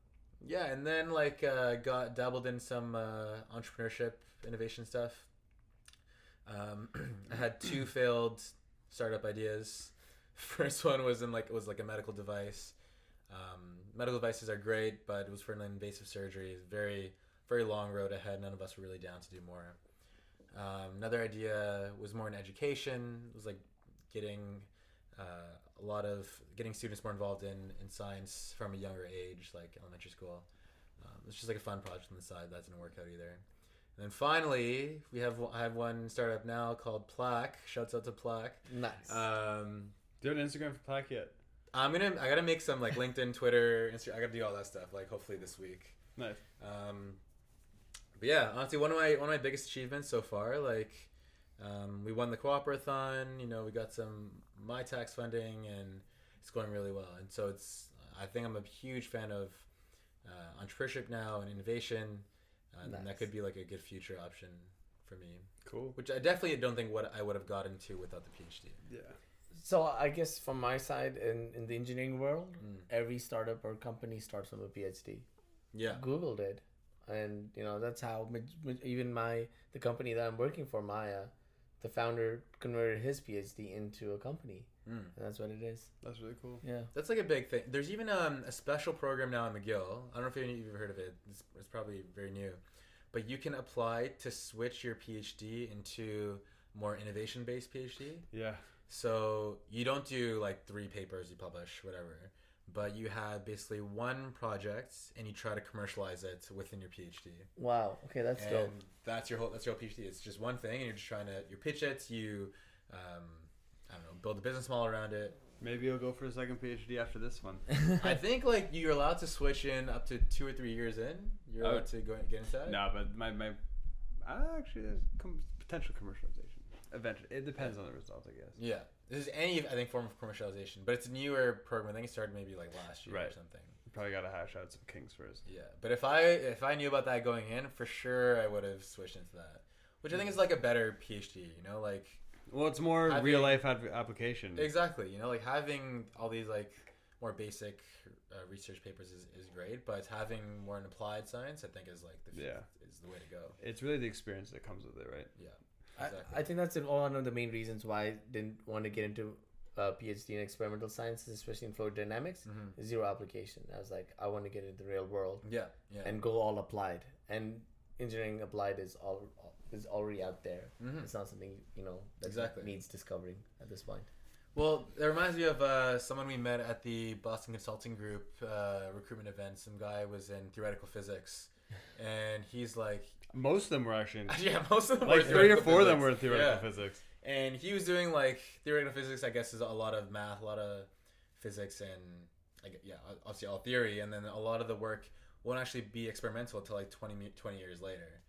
yeah, and then like uh, got dabbled in some uh, entrepreneurship innovation stuff. Um, I had two failed startup ideas. First one was in like it was like a medical device. Um, medical devices are great, but it was for an invasive surgery. It's very very long road ahead. None of us were really down to do more. Um, another idea was more in education. It was like getting uh, a lot of getting students more involved in, in science from a younger age, like elementary school. Um, it's just like a fun project on the side that didn't work out either. And then finally, we have I have one startup now called Plaque. Shouts out to Plaque. Nice. Um, Do you have an Instagram for Plaque yet? I'm gonna I gotta make some like LinkedIn, Twitter, Instagram. I gotta do all that stuff like hopefully this week. Nice. Um, but yeah, honestly, one of my one of my biggest achievements so far, like um, we won the cooperathon. You know, we got some Mitacs funding, and it's going really well. And so it's I think I'm a huge fan of uh, entrepreneurship now and innovation. Uh, and that could be like a good future option for me, Cool. which I definitely don't think what I would have gotten to without the PhD. Yeah. So I guess from my side in, in the engineering world, Mm. every startup or company starts from a PhD. Yeah. Google did, and you know that's how maj- maj- even my the company that I'm working for, Maya, the founder converted his PhD into a company, Mm. and that's what it is. That's really cool. Yeah. That's like a big thing. There's even um, a special program now at McGill. I don't know if any of you have heard of it. It's, it's probably very new, but you can apply to switch your PhD into more innovation-based PhD. Yeah. So you don't do like three papers you publish, whatever, but you have basically one project and you try to commercialize it within your PhD. Wow. Okay, that's and dope. that's your whole that's your whole PhD. It's just one thing, and you're just trying to you pitch it, you um, I don't know, build a business model around it. Maybe you'll go for a second PhD after this one. I think like you're allowed to switch in up to two or three years in. You're Oh. allowed to go get into that. no, but my my uh, actually there's com- potential commercialization. Eventually, it depends on the result, I guess. Yeah, this is any I think form of commercialization, but it's a newer program. I think it started maybe like last year or Right. something. Probably got to hash out some kinks first. Yeah, but if I if I knew about that going in, for sure I would have switched into that, which I think is like a better PhD. You know, like Well, it's more Having- real life adv- application. exactly. You know, like having all these like more basic uh, research papers is, is great, but having more in applied science, I think is like the Yeah. is the way to go. It's really the experience that comes with it, right? Yeah, exactly. I think that's one of the main reasons why I didn't want to get into a PhD in experimental sciences, especially in fluid dynamics. Mhm. Zero application. I was like, I want to get into the real world yeah, yeah. and go all applied. And engineering applied is all is already out there. Mhm. It's not something you know that Exactly. needs discovering at this point. Well, it reminds me of uh, someone we met at the Boston Consulting Group uh, recruitment event. Some guy was in theoretical physics, and he's like, Most of them were actually in, yeah, most of them like were three or theoretical four of them were in theoretical Yeah. physics. And he was doing like theoretical physics. I guess is a lot of math, a lot of physics, and I gue- yeah, obviously all theory. And then a lot of the work won't actually be experimental until like 20, 20 years later.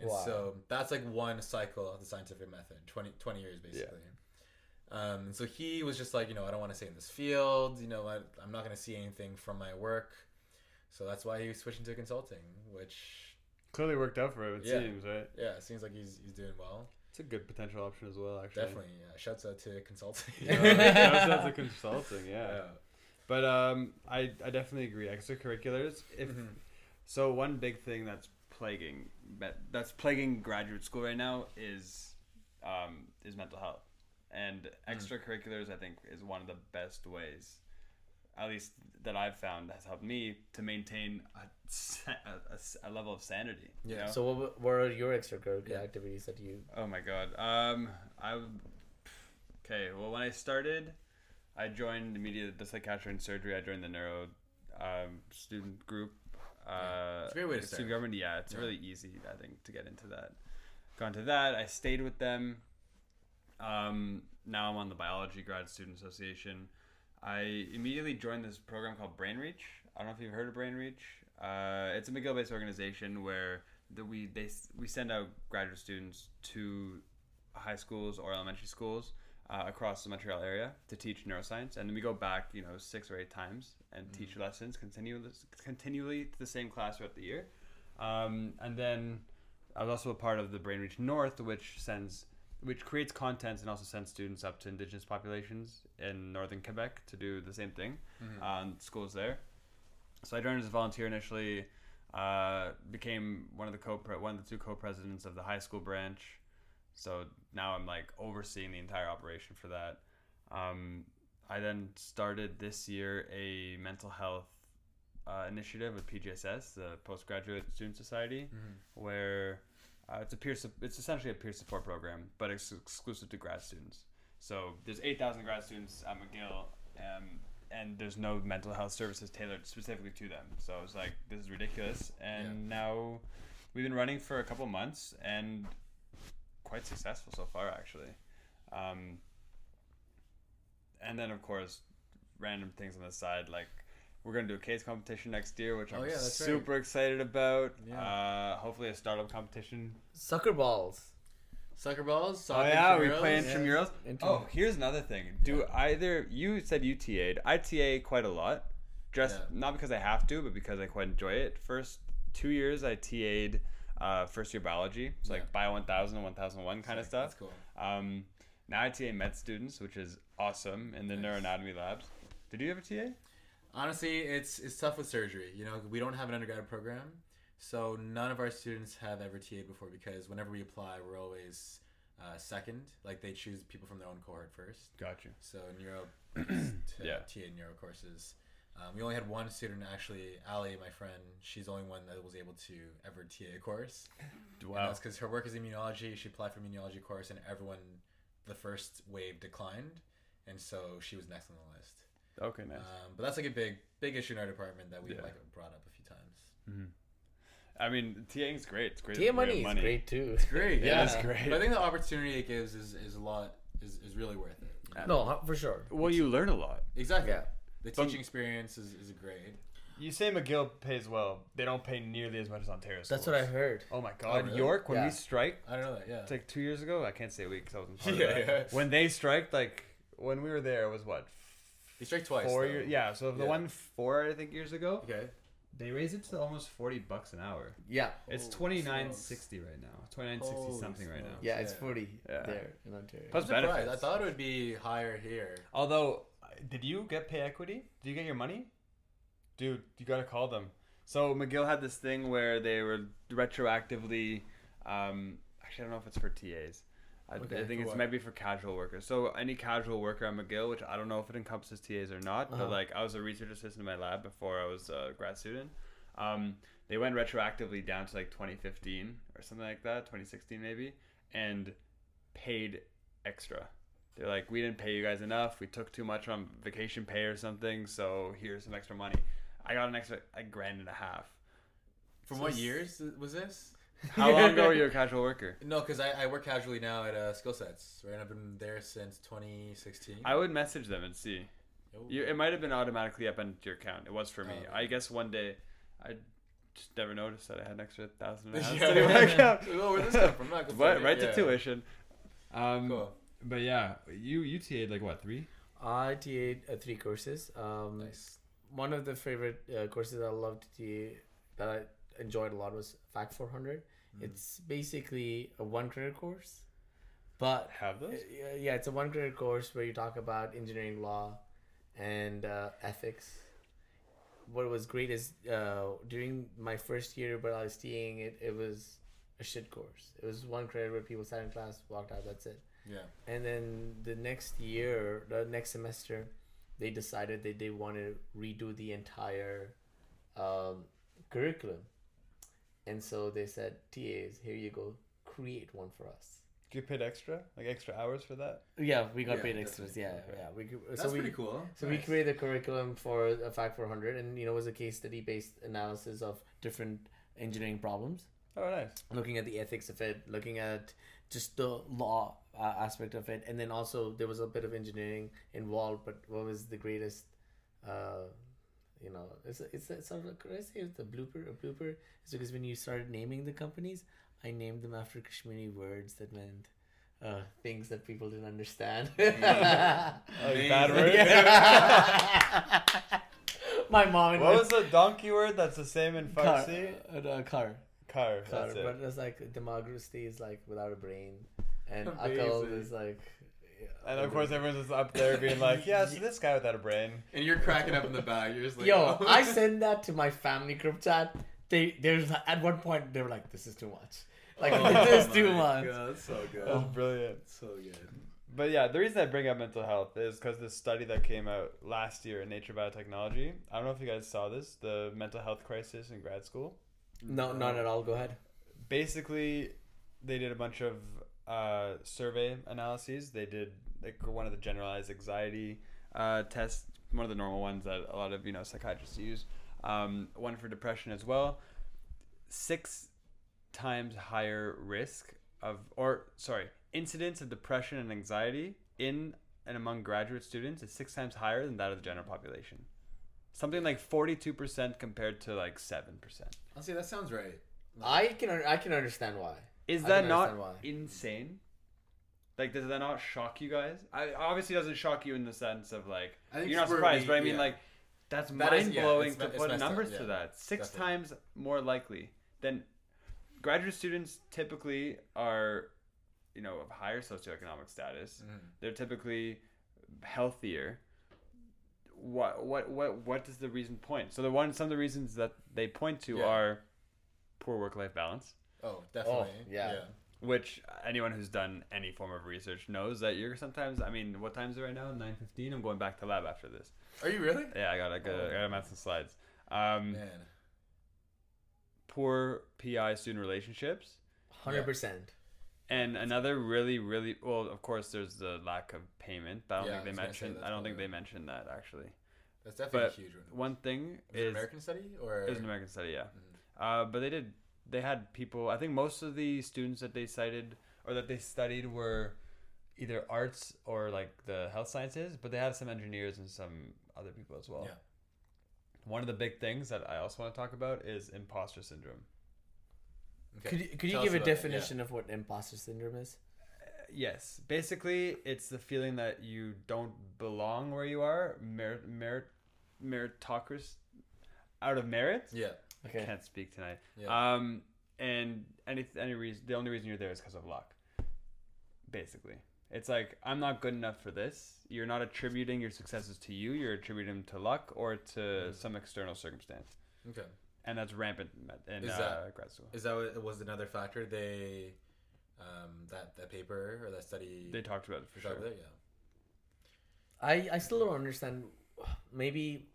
And Wow. so that's like one cycle of the scientific method 20, 20 years basically. Yeah. Um, and so he was just like, you know, I don't want to stay in this field. You know, I, I'm not going to see anything from my work. So that's why he was switching to consulting, which Clearly worked out for him. It Yeah. seems right. yeah, it seems like he's he's doing well. It's a good potential option as well. Actually, Definitely, yeah. Shouts out to consulting. Yeah, that's the consulting. Yeah. yeah. But um, I I definitely agree. Extracurriculars. If Mhm. so, one big thing that's plaguing that's plaguing graduate school right now is um, is mental health, and extracurriculars. I think is one of the best ways, at least that I've found, has helped me to maintain a, sa- a, a s- a level of sanity. you Yeah. know? So, what, were- are your extracurricular Yeah. activities that you? Oh my god. Um, I. Okay. Well, when I started, I joined immediately the psychiatry and surgery. I joined the neuro um, student group. Uh, It's a great way to start. student government. Yeah, it's Yeah. really easy. I think to get into that. Gone to that. I stayed with them. Um, now I'm on the biology grad student association. I immediately joined this program called Brain Reach. I don't know if you've heard of Brain Reach. Uh, it's a McGill-based organization where the, we they we send out graduate students to high schools or elementary schools uh, across the Montreal area to teach neuroscience, and then we go back, you know, six or eight times and teach lessons continually continually to the same class throughout the year. Um, and then I was also a part of the Brain Reach North, which sends which creates content and also sends students up to indigenous populations in northern Quebec to do the same thing on schools there. So I joined as a volunteer initially, uh, became one of the co one of the two co-presidents of the high school branch. So now I'm like overseeing the entire operation for that. Um, I then started this year a mental health uh, initiative with PGSS, the Postgraduate Student Society, where uh, it's a peer su- it's essentially a peer support program, but it's exclusive to grad students. So there's 8,000 grad students at McGill, um, and there's no mental health services tailored specifically to them. So I was like, this is ridiculous. And now we've been running for a couple months and quite successful so far, actually. Um, and then, of course, random things on the side, like we're gonna do a case competition next year, which Oh, I'm yeah, that's right. super excited about. Yeah. Uh, hopefully, a startup competition. Sucker balls. Soccer balls. Oh yeah, we play intramurals. Intramurals. Oh, here's another thing. Do either you said you TA'd? I TA quite a lot, just Yeah. not because I have to, but because I quite enjoy it. First two years I TA'd uh, first year biology, so like Bio 1000, and 1001 kind of stuff. That's cool. Um, now I TA med students, which is awesome in the Nice. neuroanatomy labs. Did you ever TA? Honestly, it's it's tough with surgery. You know, we don't have an undergrad program, so none of our students have ever TA'd before because whenever we apply, we're always uh, second. Like they choose people from their own cohort first. Got you. So neuro, to Yeah. TA neuro courses. Um, we only had one student actually, Ali, my friend. She's the only one that was able to ever TA a course. Wow. that's because her work is immunology. She applied for immunology course, and everyone, the first wave declined, and so she was next on the list. Okay, nice. Um, but that's like a big, big issue in our department that we've Yeah. like brought up a few times. Mhm. I mean, TAing is great. It's great. TA we have money is great too. It's great, It yeah. it's great. But I think the opportunity it gives is, is a lot is, is really worth it. you know? No, for sure. Well, you learn a lot. Exactly. Yeah. The But- teaching experience is, is great. You say McGill pays well. They don't pay nearly as much as Ontario. Schools. That's what I heard. Oh my God, really? York when Yeah. we strike, I don't know that. Yeah. it's like two years ago. I can't say a week because I wasn't part Yeah, of that. yeah. When they striked, like when we were there, it was what He strike twice. four though. years? Yeah, so the Yeah. one four I think years ago, Okay. they raised it to almost forty bucks an hour. Yeah. It's Holy twenty nine smokes. sixty right now. Twenty nine sixty Holy something right now. smokes. Yeah, it's Yeah. 40 Yeah. there in Ontario. Plus I'm surprised. I thought it would be higher here. Although, did you get pay equity? Did you get your money? Dude, you gotta call them. So McGill had this thing where they were retroactively. Um, actually, I don't know if it's for TAs. I, Okay, I think it's what? maybe for casual workers. So any casual worker at McGill, which I don't know if it encompasses TAs or not, Uh-huh. but like I was a research assistant in my lab before I was a grad student. Um, they went retroactively down to like 2015 or something like that, 2016 maybe, and paid extra. They're like, we didn't pay you guys enough. We took too much on vacation pay or something. So here's some extra money. I got an extra a grand and a half. From So what years was this? How long ago were you a casual worker? No, because I, I work casually now at uh, Skill Sets, right? I've been there since 2016. I would message them and see. Oh. You, it might have been automatically up into your account. It was for me. Oh. I guess one day, I just never noticed that I had an extra thousand and a half Yeah. in my account. oh, where'd this come from? Not But right Yeah. to tuition. Um, Cool. But yeah, you you TA'd like what three? I TA'd uh, three courses. Um, Nice. One of the favorite uh, courses I loved to TA that I enjoyed a lot was FACC 400. Mm. It's basically a one credit course, but Have those? Uh, yeah, it's a one credit course where you talk about engineering law and uh, ethics. What was great is uh, during my first year, but I was seeing it, it was a shit course. It was one credit where people sat in class, walked out, that's it. Yeah. And then the next year, the next semester, they decided that they want to redo the entire um, curriculum. And so they said, TAs, here you go, create one for us. Do you paid extra, like extra hours for that? Yeah, we got Yeah, paid extras. Yeah, definitely. yeah. We could, That's so we, pretty cool. So we created a curriculum for a FACC 400, and you know, it was a case study based analysis of different engineering problems, Oh, nice. looking at the ethics of it, looking at just the law uh, aspect of it, and then also there was a bit of engineering involved. But what was the greatest? Uh, you know, it's a, it's a, sort of could I say it's a blooper? A blooper is because when you started naming the companies, I named them after Kashmiri words that meant. Uh, things that people didn't understand. Bad word. My mom What my was the donkey word that's the same in car, Farsi? uh, uh, car, Car. car. That's But it. it's like democracy is like without a brain, and Amazing. akal is like. Yeah, And of course, everyone's just up there being like, "Yeah, so this guy without a brain." And you're cracking up in the back. You're just like, Yo, oh. I send that to my family group chat. They there's at one point they were like, "This is too much." Like Oh this is my too much. God, that's so good. That's was brilliant. So good. But yeah, the reason I bring up mental health is because this study that came out last year in Nature Biotechnology. I don't know if you guys saw this, the mental health crisis in grad school. No, not at all. Go ahead. Basically, they did a bunch of uh, survey analyses. They did like one of the generalized anxiety uh, tests, one of the normal ones that a lot of you know psychiatrists use. Um, one for depression as well. Six times higher risk of, or sorry, incidence of depression and anxiety in and among graduate students is six times higher than that of the general population. Something like forty-two percent compared to like seven percent. Honestly, that sounds right. I can I can understand why. Is that not why. insane? Like, does that not shock you guys? I obviously doesn't shock you in the sense of like you're not surprised, we- but I mean yeah. like that's That is- mind yeah, blowing to put messed up, numbers to that. Six Definitely. times more likely than graduate students typically are, you know, of higher socioeconomic status. Mhm. They're typically healthier. What what what what does the reason point? So the one some of the reasons that they point to Yeah. are poor work life balance, Oh, definitely. yeah. which anyone who's done any form of research knows that you're sometimes. I mean, what time is it right now? Nine fifteen. I'm going back to lab after this. Are you really? Yeah, I got I got, I got math and slides. Um, Man. poor PI student relationships. Hundred percent. And another really, really well, of course, there's the lack of payment, but I don't Yeah, think they was gonna say mentioned. I don't think they mentioned that actually. That's definitely But a huge one. one thing Is it an is American study or is an American study, yeah. Mhm. Uh, but they did. They had people. I think most of the students that they cited or that they studied were either arts or like the health sciences, but they had some engineers and some other people as well. Yeah. One of the big things that I also want to talk about is imposter syndrome. Okay. Could you, could you Tell us give a about it, yeah. definition of what imposter syndrome is? Uh, yes, basically, it's the feeling that you don't belong where you are, merit, merit, meritocracy, out of merit. Yeah. Okay. Can't speak tonight. Yeah. Um, and any any reason, the only reason you're there is because of luck. Basically, it's like I'm not good enough for this. You're not attributing your successes to you. You're attributing them to luck or to Mhm. some external circumstance, okay. and that's rampant in Is uh, that- grad school. Is that what was another factor they um that that paper or that study They talked about it for sure. there? Yeah. I I still don't understand. Maybe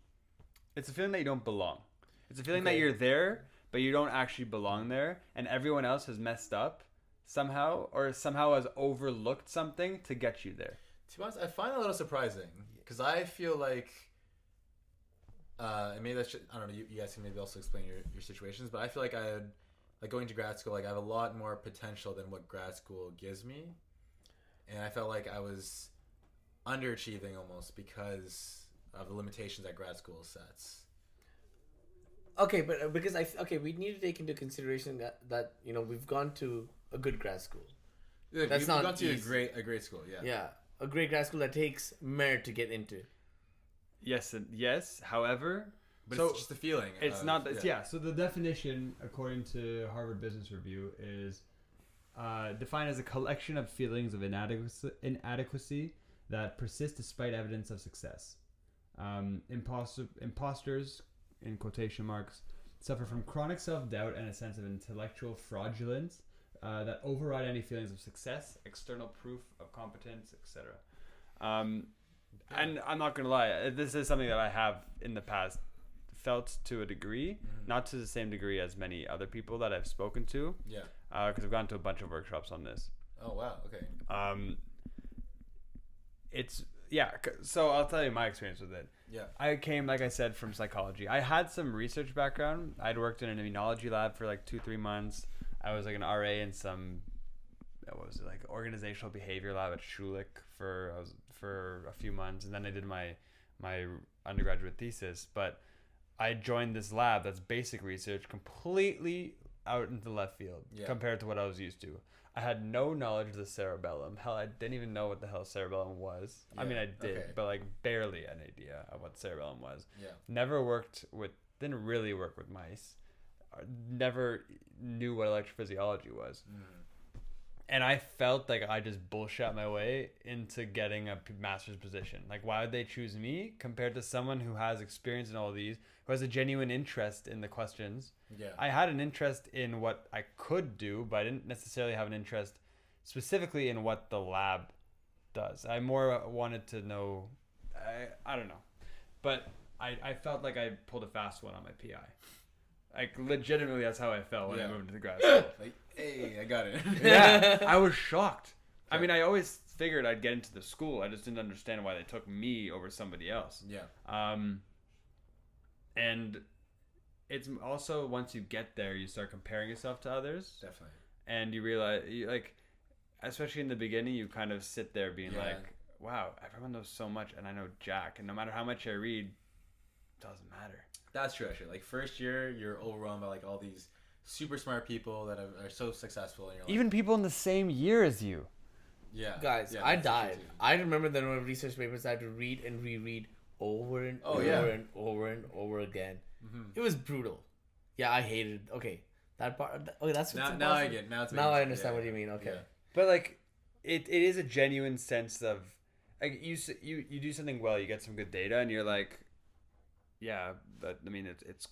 It's a feeling that you don't belong. It's a feeling that you're there, but you don't actually belong there, and everyone else has messed up somehow, or somehow has overlooked something to get you there. To be honest, I find that a little surprising because I feel like, uh, and maybe that's just, I don't know. You, you guys can maybe also explain your, your situations, but I feel like I had like going to grad school. Like I have a lot more potential than what grad school gives me, and I felt like I was underachieving almost because of the limitations that grad school sets. Okay, but uh, because I okay, we need to take into consideration that that you know we've gone to a good grad school. Yeah, That's we've not gone to a great a great school. Yeah. Yeah, a great grad school that takes merit to get into. Yes, and yes. However, But So, it's just the feeling. it's of- not. It's, yeah. So the definition, according to Harvard Business Review, is uh, defined as a collection of feelings of inadequacy, inadequacy that persist despite evidence of success. Um, imposter, imposters, in quotation marks, suffer from chronic self doubt and a sense of intellectual fraudulence uh, that override any feelings of success, external proof of competence, etc. Um, and I'm not gonna lie, uh, this is something that I have in the past felt to a degree, Mhm. not to the same degree as many other people that I've spoken to, Yeah. because I've gone to a bunch of workshops on this. Oh wow. Okay. Um, it's yeah. So I'll tell you my experience with it. Yeah. I came, like I said, from psychology. I had some research background. I'd worked in an immunology lab for like two, three months. I was like an RA in some, uh, what was it like organizational behavior lab at Schulich for I was for a few months, and then I did my my undergraduate thesis. But I joined this lab that's basic research, completely out into the left field Yeah. compared to what I was used to. I had no knowledge of the cerebellum. Hell, I didn't even know what the hell cerebellum was. I mean, I did, okay. but like barely an idea of what cerebellum was. Yeah. Never worked with, didn't really work with mice. Uh, Never knew what electrophysiology was. Mm. And I felt like I just bullshit my way into getting a master's position. Like, why would they choose me compared to someone who has experience in all these, who has a genuine interest in the questions? Yeah. I had an interest in what I could do, but I didn't necessarily have an interest specifically in what the lab does. I more wanted to know. I, I don't know, but I, I felt like I pulled a fast one on my PI. Like legitimately, that's how I felt when I Yeah. moved into grad school. like, hey, I got it. yeah, I was shocked. I mean, I always figured I'd get into the school. I just didn't understand why they took me over somebody else. yeah. Um, and it's also once you get there, you start comparing yourself to others, Definitely. and you realize, you, like, especially in the beginning, you kind of sit there being Yeah. like, "Wow, everyone knows so much, and I know Jack, and no matter how much I read, doesn't matter." That's true, actually. Like first year, you're overwhelmed by like all these super smart people that are, are so successful, and you're like, Even people in the same year as you, Yeah. Guys, Yeah, I died. I remember the number of research papers I had to read and reread over and Oh, over yeah. and over and over again. Mhm. It was brutal. Yeah, I hated. it. Okay, that part. Okay, that's Now, now I get. Now Now I understand Yeah, what you mean. Okay. yeah. But like, it, it is a genuine sense of like you you you do something well, you get some good data, and you're like, yeah, but I mean it's it's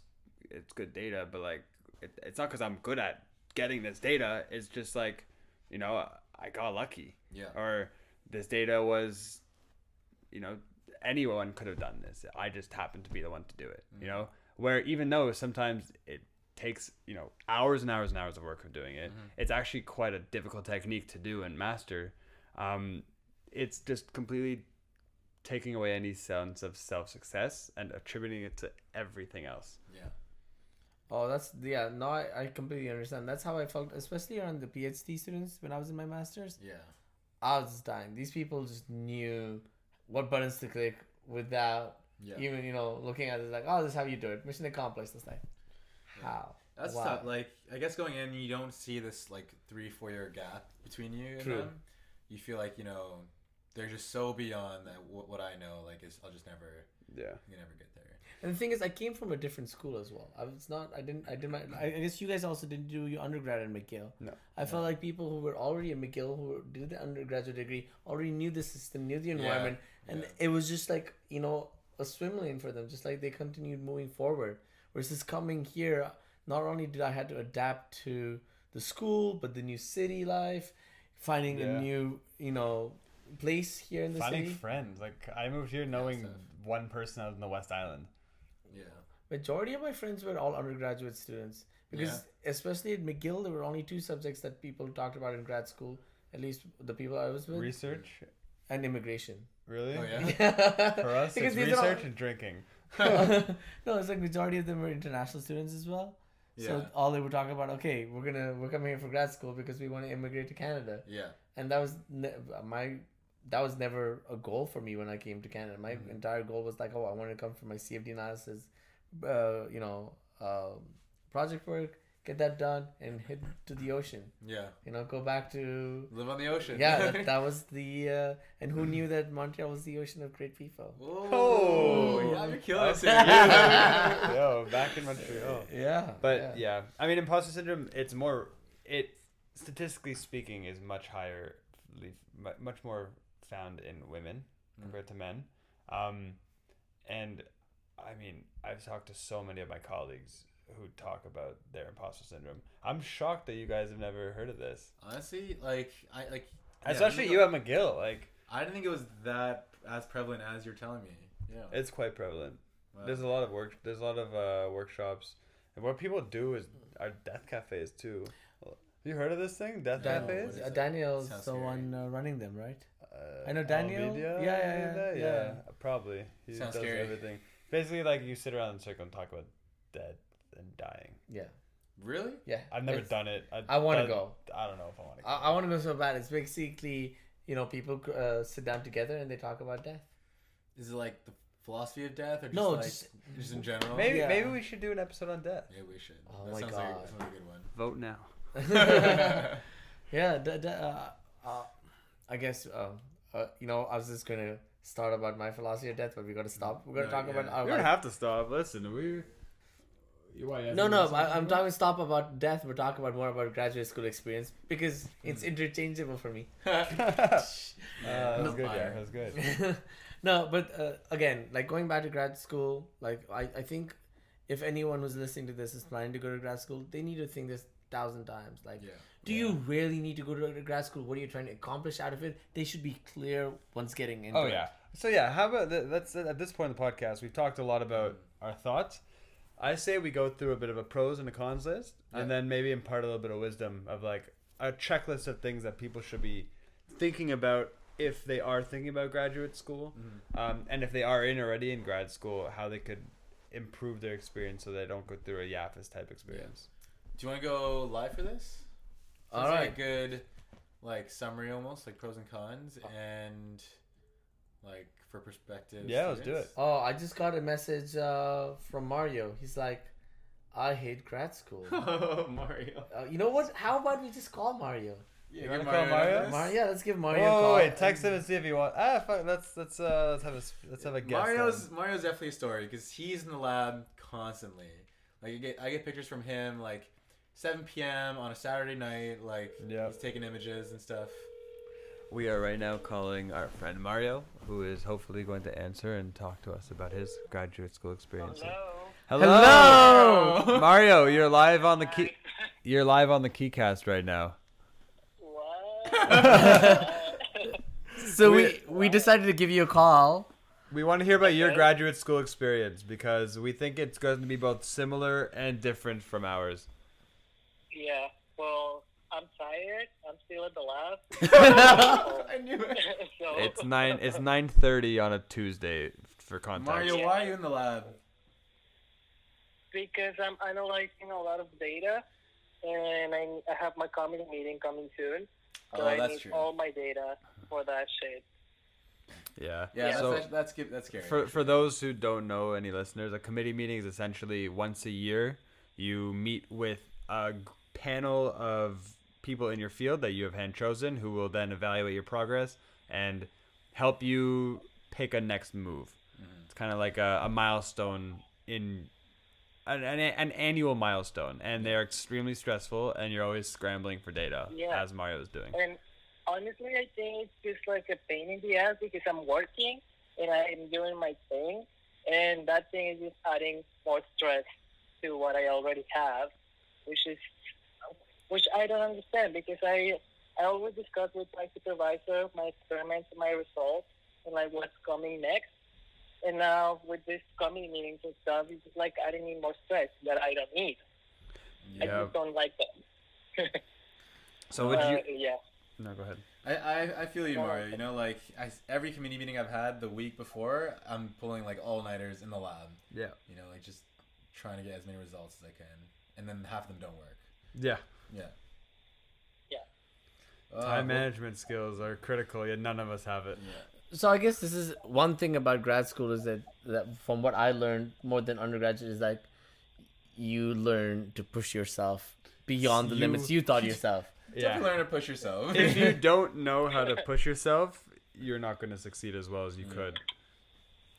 it's good data, but like it, it's not because I'm good at getting this data. It's just like, you know, I got lucky, Yeah. or this data was, you know, anyone could have done this. I just happened to be the one to do it. You know, where even though sometimes it takes you know hours and hours and hours of work of doing it, it's actually quite a difficult technique to do and master. Um, it's just completely taking away any sense of self success and attributing it to everything else. Yeah. Oh, that's yeah. No, I, I completely understand. That's how I felt, especially around the PhD students when I was in my masters. Yeah. I was just dying. These people just knew what buttons to click without Yeah. even you know looking at it like, oh, this is how you do it. Mission accomplished. It's like, how? That's Wow. tough. Like, I guess going in, you don't see this like three, four year gap between you and True. them. You feel like you know they're just so beyond that. What, what I know, like, is I'll just never, Yeah. you never get there. And the thing is, I came from a different school as well. I was not. I didn't. I did my. I guess you guys also didn't do your undergrad at McGill. No. I felt like people who were already at McGill, who did the undergraduate degree, already knew the system, knew the environment, and yeah. it was just like you know a swim lane for them. Just like they continued moving forward. Versus coming here, not only did I had to adapt to the school, but the new city life, finding Yeah. a new you know place here in the city. Finding city. friends. Like I moved here knowing so- one person out in the West Island. Yeah. majority of my friends were all undergraduate students because especially at mcgill there were only two subjects that people talked about in grad school at least the people i was with Research, and immigration really? Oh yeah. For us, Because it's these are all- research and drinking. no it's like majority of them were international students as well Yeah. so all they were talking about okay we're gonna we're coming here for grad school because we want to immigrate to canada Yeah. and that was ne- my that was never a goal for me when I came to Canada. My Mhm. entire goal was like, oh, I want to come for my CFD analysis, uh, you know, um, project work, get that done, and head to the ocean. Yeah. You know, go back to Live on the ocean. yeah. That, that was the uh, and who knew that Montreal was the ocean of great people. Whoa. Oh. yeah, you're killing us. here. Yo, back in Montreal. Yeah, But yeah. I mean, imposter syndrome. It's more. It statistically speaking is much higher, much more found in women compared to men. Um, and I mean, I've talked to so many of my colleagues who talk about their imposter syndrome. I'm shocked that you guys have never heard of this, Honestly, like I like. yeah, especially even you though- at McGill. Like, I didn't think it was that as prevalent as you're telling me. Yeah. it's quite prevalent. Wow. There's a lot of work. There's a lot of uh, workshops, and what people do is are death cafes too. Have you heard of this thing, death Dan- No, cafes? what is uh. Daniel's Sounds the scary. one uh, running them, right? Uh, I know Daniel. Almeida, Yeah, yeah, maybe yeah, yeah. probably. He Sounds does scary. everything. Basically, like you sit around in a circle and talk about death and dying. Yeah, Really? yeah. I've never It's- done it. I want to go. I don't know if I want to. I, I want to go so bad. It's basically, you know, people uh, sit down together and they talk about death. Is it like the philosophy of death, or just No, like just- just, in general? Maybe Yeah. maybe we should do an episode on death. Yeah, we should. Oh that my sounds God. Like, that sounds like a good one. Vote now. yeah, d- d- uh, uh, I guess, uh, uh, you know, I was just going to start about my philosophy of death, but we got to stop. We're going to No, talk yeah. about our We don't life. have to stop. Listen, we. Why, No, no, I, I'm talking stop about death. We're talking about more about graduate school experience because it's interchangeable for me. Uh, that was good. Yeah, that was good. no, but uh, again, like going back to grad school, like I, I think if anyone who's listening to this is planning to go to grad school, they need to think this thousand times. Like, Yeah. do you really need to go to grad school? What are you trying to accomplish out of it? They should be clear once getting into Oh it. yeah. So yeah, how about th- that's at this point in the podcast we've talked a lot about our thoughts. I say we go through a bit of a pros and a cons list, and then maybe impart a little bit of wisdom of like a checklist of things that people should be thinking about if they are thinking about graduate school, Mhm. um, and if they are in already in grad school, how they could improve their experience so they don't go through a Yaffis type experience. Do you want to go live for this? All Sounds like right. a good like summary almost like pros and cons and like for perspective. Yeah, let's do it. Oh, I just got a message uh, from Mario. He's like, I hate grad school. Oh, Mario. Uh, you know what? How about we just call Mario? Yeah, You give wanna call Mario? Mario, yeah, let's give Mario a Oh call. wait, text him and see if he wants. Ah, fuck. Let's let's uh let's have a let's have a guess. Mario's then. Mario's definitely a story because he's in the lab constantly. Like I get I get pictures from him like 7 p.m. on a Saturday night. Like Yep. he's taking images and stuff. We are right now calling our friend Mario, who is hopefully going to answer and talk to us about his graduate school experience. Hello. Hello, Mario. You're live on the key. You're live on the KeyCast right now. What? So we we decided to give you a call. We want to hear about your graduate school experience because we think it's going to be both similar and different from ours. yeah. Well, I'm tired. I'm still at the lab. I knew it. so It's nine. It's nine thirty on a Tuesday for context. Mario, why are you in the lab? because I'm analyzing a lot of data, and I, I have my committee meeting coming soon. So Oh, I that's need true. all my data for that shit. Yeah. Yeah, Yeah. So that's, that's that's that's scary. for for those who don't know, any listeners, a committee meeting is essentially once a year. You meet with a panel of people in your field that you have hand chosen, who will then evaluate your progress and help you pick a next move. Mm-hmm. It's kind of like a, a milestone in an, an, an annual milestone, and they're extremely stressful, and you're always scrambling for data, Yeah. as Mario is doing. And honestly, I think it's just like a pain in the ass because I'm working and I'm doing my thing, and that thing is just adding more stress to what I already have, which is which I don't understand because I I always discuss with my supervisor my experiments and my results and like what's coming next. And now with this coming meetings and stuff, it's just like adding me more stress that I don't need. Yeah. I just don't like that. So would Uh, you? yeah. No, go ahead. I, I, I feel you, Mario. You know, like I, every committee meeting I've had the week before, I'm pulling like all nighters in the lab. Yeah. You know, like just trying to get as many results as I can, and then half of them don't work. Yeah. Yeah. Yeah. Uh, Time well- management skills are critical, yet none of us have it. Yeah. So I guess this is one thing about grad school is that, that from what I learned more than undergraduate is like you learn to push yourself beyond the You- limits you thought yourself. Definitely learn to push yourself. if you don't know how to push yourself, you're not going to succeed as well as you Yeah. could.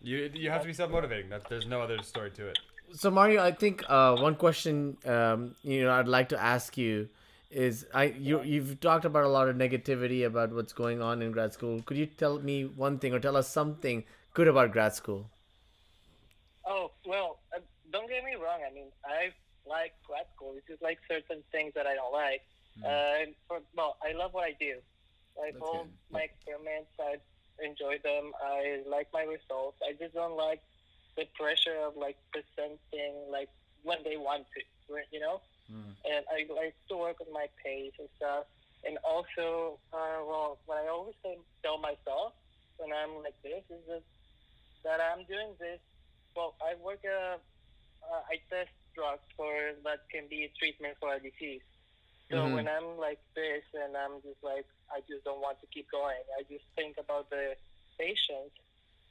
You you have to be self motivating. That there's no other story to it. So Mario, I think uh, one question um, you know I'd like to ask you is I you you've talked about a lot of negativity about what's going on in grad school. Could you tell me one thing or tell us something good about grad school? Oh well, uh, don't get me wrong. I mean, I like grad school. It's just like certain things that I don't like. Uh, for, well, I love what I do. Like That's all my experiments, I enjoy them. I like my results. I just don't like the pressure of like presenting like when they want to, right, you know. Mm. And I like to work on my pace and stuff. And also, uh, well, what I always say, tell myself when I'm like this is that, that I'm doing this. Well, I work. Uh, uh, I test drugs for that can be a treatment for a disease. So Mhm. when I'm like this, and I'm just like, I just don't want to keep going. I just think about the patients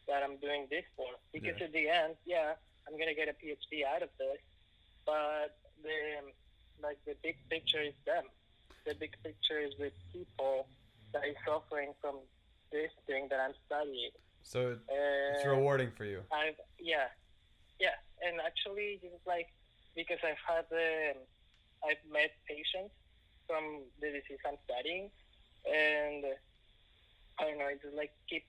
that I'm doing this for. Because at the end, yeah, I'm gonna get a PhD out of this, but the like the big picture is them. The big picture is the people that is suffering from this thing that I'm studying. So it's rewarding for you. I've yeah, yeah, and actually, is like because I've had um, I've met patients from the disease I'm studying, and I don't know, it's like keep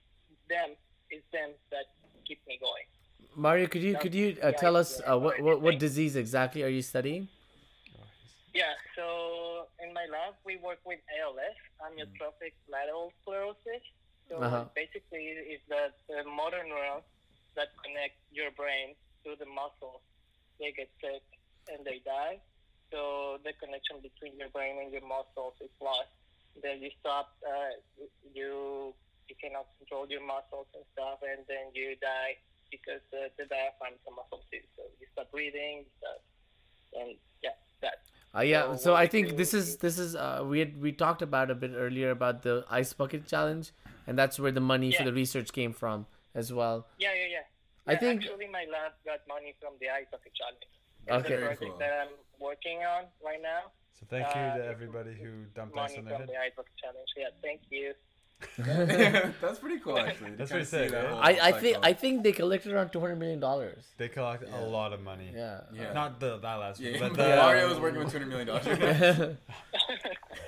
them. It's them that keep me going. Mario, could you No, could you uh, tell us uh, what, what what disease exactly are you studying? Yeah, so in my lab we work with ALS, amyotrophic lateral sclerosis. So Uh-huh. basically, it's the, the motor neurons that connect your brain to the muscles. They get sick and they die. So the connection between your brain and your muscles is lost. Then you stop. Uh, you you cannot control your muscles and stuff, and then you die because uh, the diaphragm is a muscle too. So you stop breathing, you stop, and yeah, that. Uh, yeah, So so I think this is is- this is uh, we had we talked about a bit earlier about the ice bucket challenge, and that's where the money for the research came from as well. Yeah, yeah, yeah. I Yeah, think- actually my lab got money from the ice bucket challenge. It's Okay. the Very project cool. that I'm working on right now. So thank you Uh, to everybody who dumped ice money on their from head. the iBook challenge. Yeah, thank you. That's pretty cool, actually. That's kinda pretty see sick, that? I, I think. I think they collected around two hundred million dollars. They collected Yeah. a lot of money. Yeah. Yeah. Not the that last one, Yeah, but but the, Mario was working with two hundred million dollars.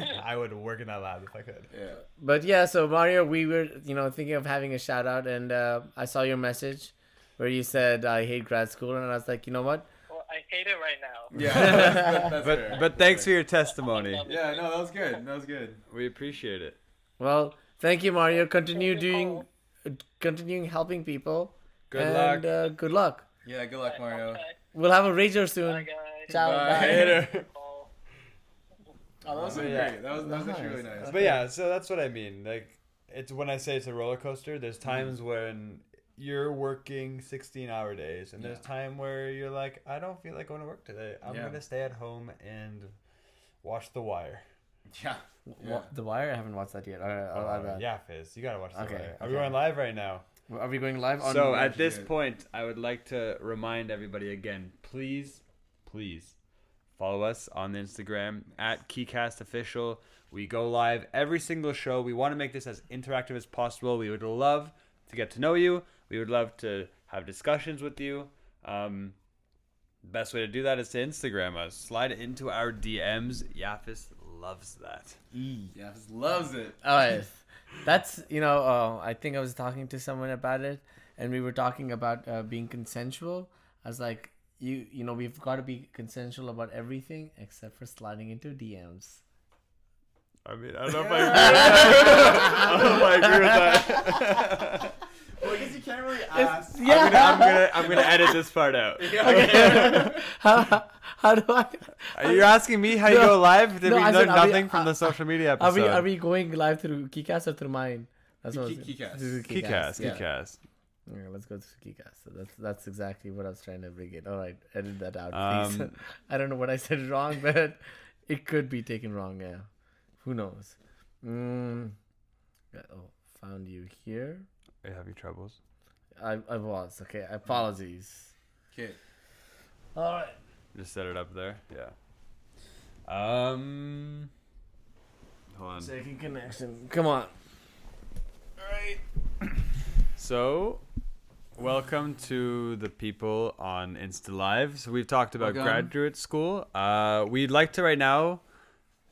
I would work in that lab if I could. yeah. But yeah, so Mario, we were you know thinking of having a shout out, and uh, I saw your message where you said I hate grad school, and I was like, you know what? Well, I hate it right now. Yeah. That's, that's But fair. but thanks for your testimony. yeah, no, that was good. That was good. We appreciate it. Well, thank you, Mario. Continue doing, uh, continuing helping people. Good and, luck. Uh, good luck. Yeah, good luck, Mario. Okay. We'll have a rager soon. Bye, guys. Ciao. Bye. Later. Oh. Oh, that was So, great. That was, that was actually really nice. But yeah, so that's what I mean. Like, it's when I say it's a roller coaster. There's times when you're working 16 hour days, and there's time where you're like, I don't feel like going to work today. I'm Yeah. gonna stay at home and watch The Wire. Yeah. Wa- The Wire? I haven't watched that yet. All right, I'll add Uh, that. yeah, Fizz, you gotta watch The Okay, Wire. Are we okay. going live right now? Are we going live on? so watch at this point, I would like to remind everybody again, please, please follow us on Instagram at KeycastOfficial. We go live every single show. We want to make this as interactive as possible. We would love to get to know you. We would love to have discussions with you. Um, best way to do that is to Instagram us. Slide into our DMs. Yafis loves that. Yeah, just loves it. All right. That's you know. Uh, I think I was talking to someone about it, and we were talking about uh, being consensual. I was like, you you know, we've got to be consensual about everything except for sliding into DMs. I mean, I don't know if I agree with that. I don't know if I agree with that. Well, I guess you can't really ask. I'm gonna, I'm gonna, I'm gonna edit this part out. how, how do I? You're asking me how you go live? Did No, we I learn said, are we- nothing from uh, the social media Are episode? we are we going live through Keycast or through mine? That's what I was- Key- Keycast. through Keycast, yeah. Keycast. Okay, let's go to Keycast. So that's that's exactly what I was trying to bring it. All right, edit that out, please. Um, I don't know what I said wrong, but it could be taken wrong. Yeah, who knows? Mm. Oh, found you here. Are you having troubles? I I was okay. Apologies. Okay. All right. Just set it up there. Yeah. Um. Hold on. Second connection. Come on. All right. So, welcome to the people on Insta Live. So we've talked about Welcome. graduate school. Uh, we'd like to right now.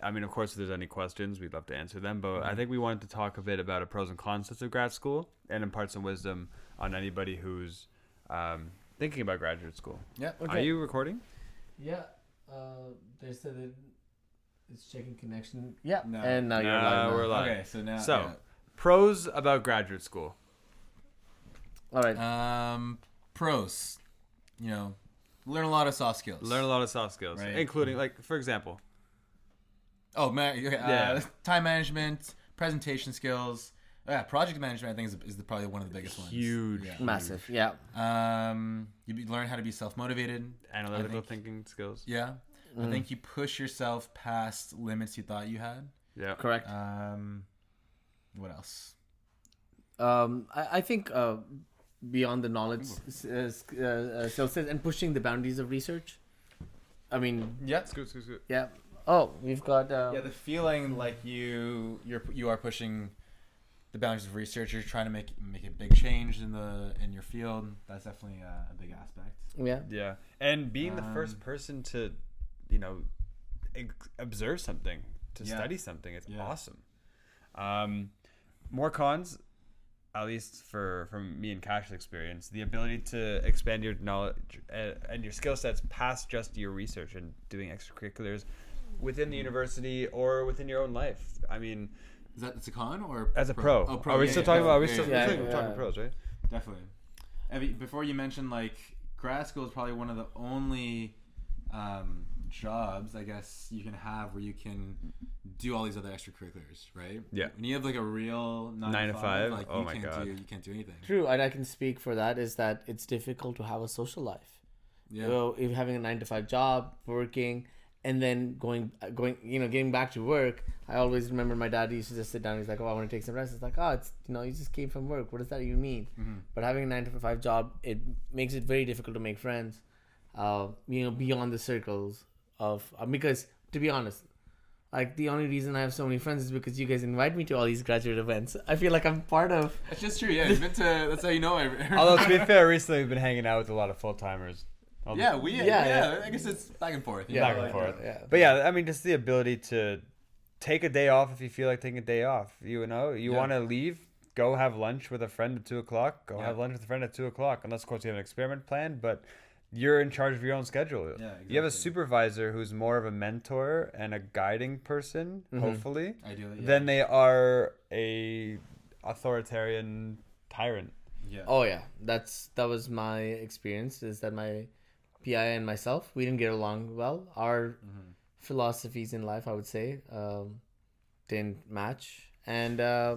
I mean, of course, if there's any questions, we'd love to answer them. But I think we wanted to talk a bit about the pros and cons of grad school and impart some wisdom on anybody who's um, thinking about graduate school. Yeah. Are you recording? Yeah. Uh, they said it. It's checking connection. Yeah. No. And now you're No, live. now. we're live. Okay, so now. So, pros about graduate school. All right. yeah. um, pros. You know, learn a lot of soft skills. Learn a lot of soft skills, Right. including, like, for example, Oh man, okay, uh, Yeah. time management, presentation skills. Yeah, project management. I think is, is the, probably one of the biggest ones. Huge. Yeah. Massive. Yeah. Um, you be, learn how to be self motivated. analytical think- thinking skills. Yeah. I think you push yourself past limits you thought you had. Yeah. Correct. Um, what else? um, I, I think uh, beyond the knowledge uh, uh, uh, skill set and pushing the boundaries of research. I mean, Yeah. Scoot, scoot, scoot. yeah. Oh, we've got. Uh, Yeah, the feeling like you you're you are pushing the boundaries of research. You're trying to make make a big change in the in your field. That's definitely a, a big aspect. yeah. Yeah, and being the first Um, person to, you know, ex- observe something, to Yeah. study something, it's Yeah. awesome. Um, more cons, at least for from me and Cash's experience, the ability to expand your knowledge uh, and your skill sets past just your research and doing extracurriculars within the university or within your own life. I mean, Is that it's a con or as a pro, Oh, pro. are we yeah, still yeah, talking about? Are we yeah, still, yeah, yeah, we're yeah. talking pros, right? Definitely. Evie, before you mentioned like grad school is probably one of the only um, jobs I guess you can have where you can do all these other extracurriculars, right? Yeah. When you have like a real nine, Nine to to five, five? like Oh you my can't God. do you can't do anything. True, and I can speak for that. Is that it's difficult to have a social life. Yeah. So if having a nine to five job, working, and then going going you know getting back to work, I always remember my dad used to just sit down. He's like, "Oh, I want to take some rest." It's like, "Oh, it's you know you just came from work. What does that even mean?" Mhm. But having a nine to five job, it makes it very difficult to make friends. Uh, you know, beyond the circles of uh, because to be honest, Like the only reason I have so many friends is because you guys invite me to all these graduate events. I feel like I'm part of. It's just true. Yeah, you've been to. That's how you know. every- Although to be fair, recently we've been hanging out with a lot of full timers. yeah, we. Yeah, Yeah, yeah, I guess it's back and forth. you Yeah, back and like, forth. Yeah. But yeah, I mean, just the ability to take a day off if you feel like taking a day off. You know, you Yeah. want to leave, go have lunch with a friend at two o'clock. Go Yeah. have lunch with a friend at two o'clock. Unless, of course, you have an experiment planned, but you're in charge of your own schedule. Yeah, exactly. You have a supervisor who's more of a mentor and a guiding person, Mhm. hopefully, Ideally, yeah. than they are a authoritarian tyrant. yeah. Oh yeah, that's that was my experience. Is that my PI and myself we didn't get along well. Our Mhm. Philosophies in life, I would say, um, didn't match, and uh,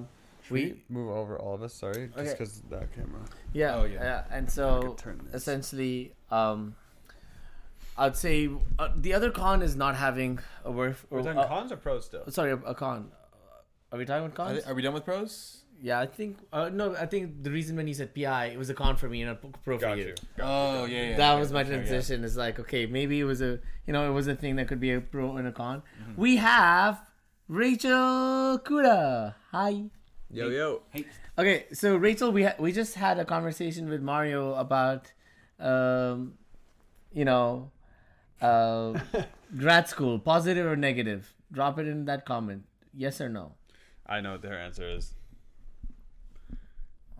we move over all of us. Sorry, just Okay. because that camera. yeah, Oh, yeah. yeah, and so could turn this. essentially, um, I'd say uh, the other con is not having a worth. We're talking uh, cons or pros still. sorry, a, a con. Are we talking about Are, cons? they- are we done with pros? Yeah, I think. Uh, no, I think the reason when you said PI, it was a con for me and a pro for Got you. you. Oh yeah, yeah. that okay, was my okay, yeah. transition. It's like okay, maybe it was a you know it was a thing that could be a pro and a con. Mm-hmm. We have Rachel Kuda. Hi. Yo yo. Hey. Okay, so Rachel, we ha- we just had a conversation with Mario about, um, you know, uh, grad school, positive or negative. Drop it in that comment. Yes or no. I know what their answer is.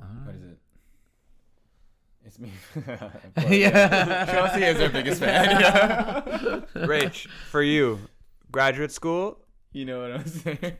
Uh-huh. What is it? It's me. yeah. Chelsea is our biggest fan. Yeah. Rach, for you, graduate school. You know what I'm saying?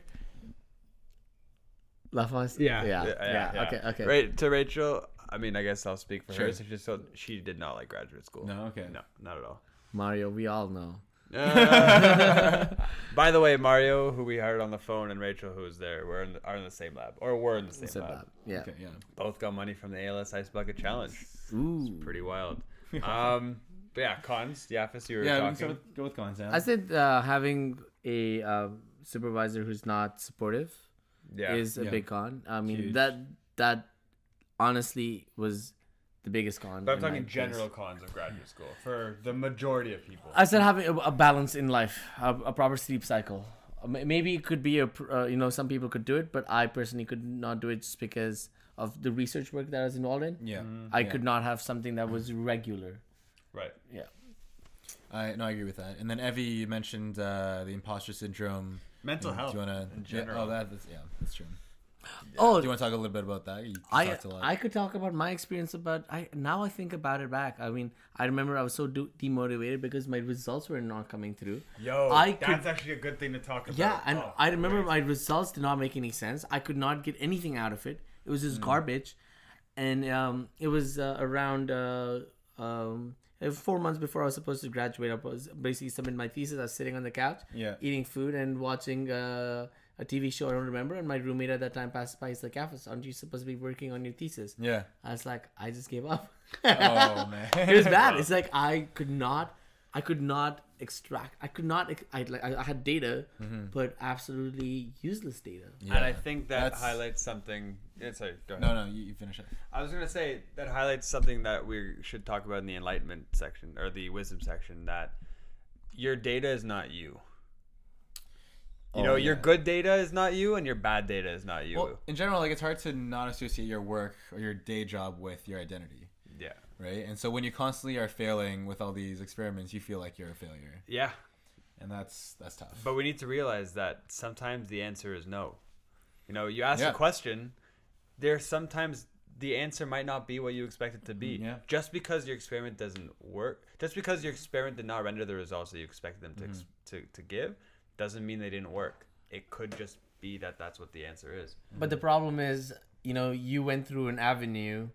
Lafos. Yeah, Yeah. yeah, Yeah. yeah. Okay. Okay. Right to Rachel. I mean, I guess I'll speak for her. Sure. Since she so she did not like graduate school. No, okay. no, not at all. Mario, we all know. Uh, by the way, Mario, who we hired on the phone, and Rachel, who was there, we're in the, are in the same lab, or were in the same Said lab. that. Yeah. Okay, yeah. Both got money from the ALS Ice Bucket Challenge. Ooh. Pretty wild. Um, but yeah, cons. Yafis, you were Yeah, talking. start with, go with cons now. I said uh, having a uh, supervisor who's not supportive yeah, is a Yeah. big con. I mean Huge. that that honestly was the biggest con. but I'm in my talking case. general cons of graduate school for the majority of people. I said having a, a balance in life, a, a proper sleep cycle. Uh, Maybe it could be a, uh, you know, some people could do it, but I personally could not do it just because of the research work that I was involved in. yeah. I Yeah. could not have something that was regular. right. Yeah. I no, I agree with that. And then Evie, you mentioned uh, the imposter syndrome. Mental Do health. you want to? in general. oh, that, that's yeah, that's true. Oh, Do you want to talk a little bit about that? You I lot. I could talk about my experience about I now I think about it back. I mean, I remember I was so do- demotivated because my results were not coming through. Yo, I that's could- actually a good thing to talk about. Yeah, and Oh, I remember great. my results did not make any sense. I could not get anything out of it. It was just Hmm. garbage, and um, it was uh, around uh, um, four months before I was supposed to graduate. I was basically submitting my thesis. I was sitting on the couch, Yeah. eating food and watching uh, a TV show. I don't remember. And my roommate at that time passed by. He's like, "Afis, aren't you supposed to be working on your thesis?" Yeah. I was like, "I just gave up." Oh man. it was bad. It's like I could not, I could not extract. I could not. I like I I had data, mm-hmm. but absolutely useless data. Yeah. And I think that That's- highlights something. Yeah, sorry, go ahead. No, no, you, you finish it. I was gonna say that highlights something that we should talk about in the enlightenment section or the wisdom section. That your data is not you. You Oh, know, your good data is not you, and your bad data is not you. Well, in general, like it's hard to not associate your work or your day job with your identity, yeah, right? And so when you constantly are failing with all these experiments, you feel like you're a failure, yeah. and that's that's tough. But we need to realize that sometimes the answer is no. You know, you ask Yeah. a question, there's sometimes the answer might not be what you expect it to be. Mm, yeah. Just because your experiment doesn't work, just because your experiment did not render the results that you expected them to mm-hmm. ex- to, to give, doesn't mean they didn't work. It could just be that that's what the answer is. But the problem is, you know, you went through an avenue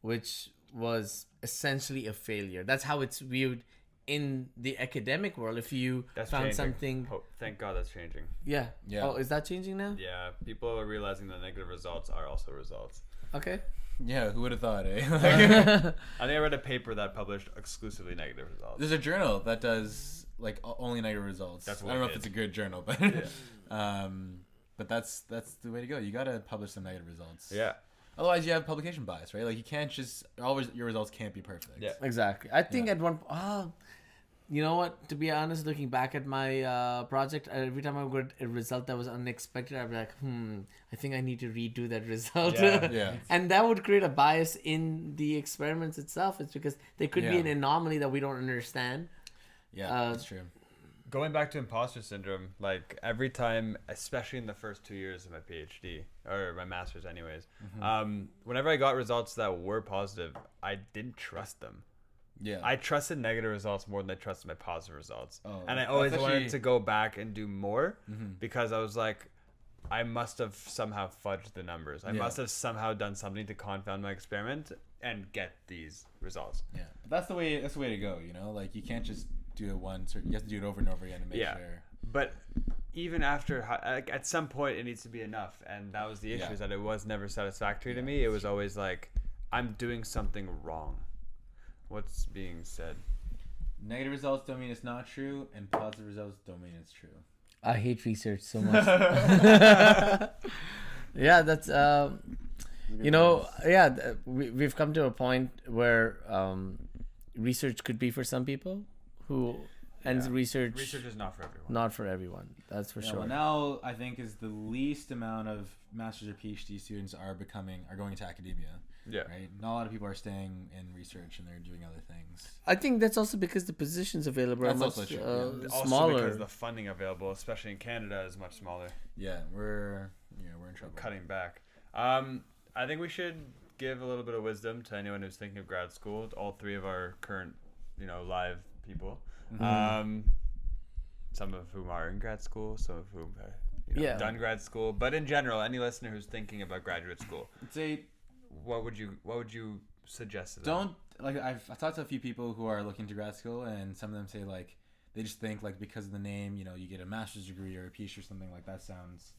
which was essentially a failure. That's how it's viewed in the academic world. If you That's found changing. something, Hope, thank God that's changing. yeah, Yeah. Oh, is that changing now? Yeah, people are realizing that negative results are also results. Okay. yeah, who would have thought, eh? I think I read a paper that published exclusively negative results. There's a journal that does like only negative results. That's I don't know if it's a good journal, but um, but that's that's the way to go. You gotta publish some negative results. Yeah. Otherwise, you have publication bias, right? Like you can't just always your results can't be perfect. Yeah. Exactly. I think Yeah. at one. Uh, you know what? To be honest, looking back at my uh, project, every time I got a result that was unexpected, I'd be like, hmm, I think I need to redo that result. Yeah. Yeah. and that would create a bias in the experiments itself. It's because there could be an anomaly that we don't understand. Yeah, Uh, that's true. Going back to imposter syndrome, like every time, especially in the first two years of my PhD or my master's, anyways, Mm-hmm. um, whenever I got results that were positive, I didn't trust them. Yeah. I trusted negative results more than I trusted my positive results. Oh, and I always actually- wanted to go back and do more Mhm. because I was like, I must have somehow fudged the numbers. I Yeah. must have somehow done something to confound my experiment and get these results. Yeah, but that's the way. That's the way to go. You know, like you can't just do it once, or you have to do it over and over again to make Yeah. sure. But even after, like, at some point, it needs to be enough, and that was the issue. Yeah. Is that it was never satisfactory to me. It was always like, I'm doing something wrong. What's being said? Negative results don't mean it's not true, and positive results don't mean it's true. I hate research so much. yeah, that's um, you know, yeah, we we've come to a point where um, research could be for some people who, and Yeah. research, Research is not for everyone. not for everyone. That's for Yeah, sure. well, now I think is the least amount of masters or PhD students are becoming are going into academia. Yeah. Right. Not a lot of people are staying in research and they're doing other things. I think that's also because the positions available are That's much also true, uh, yeah. Also because the funding available, especially in Canada, is much smaller. Yeah, we're yeah we're in trouble. Cutting back. Um, I think we should give a little bit of wisdom to anyone who's thinking of grad school. All three of our current, you know, live people. Mm-hmm. Um, some of whom are in grad school, some of whom have you know, Yeah. done grad school. But in general, any listener who's thinking about graduate school, say what would you what would you suggest to them? don't like I've, I've talked to a few people who are looking to grad school and some of them say like they just think like because of the name you know you get a master's degree or a PhD or something like that sounds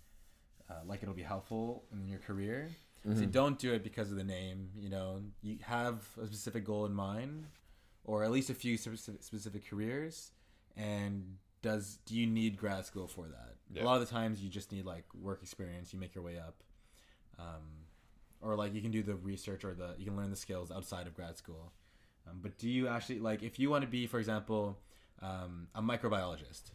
uh, like it'll be helpful in your career so don't do it because of the name you know you have a specific goal in mind or at least a few specific, specific careers and does do you need grad school for that Yeah. a lot of the times you just need like work experience you make your way up um, or like you can do the research or the you can learn the skills outside of grad school um, but do you actually like if you want to be for example um, a microbiologist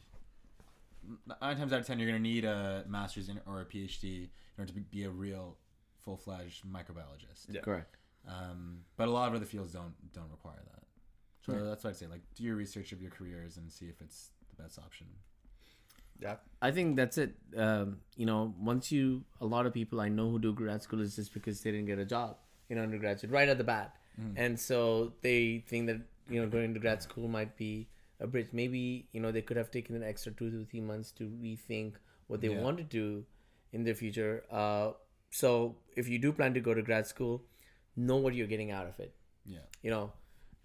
nine times out of ten you're going to need a master's in, or a phd in order to be- be a real full-fledged microbiologist Yeah. Correct. um, but a lot of other fields don't don't require that so Yeah. that's what i'd say like do your research of your careers and see if it's the best option Yeah. I think that's it. Um, you know, once you, a lot of people I know who do grad school is just because they didn't get a job in undergraduate right at the bat, and so they think that you know going to grad school might be a bridge. Maybe you know they could have taken an extra two to three months to rethink what they Yeah. want to do in their future. Uh, so if you do plan to go to grad school, know what you're getting out of it yeah you know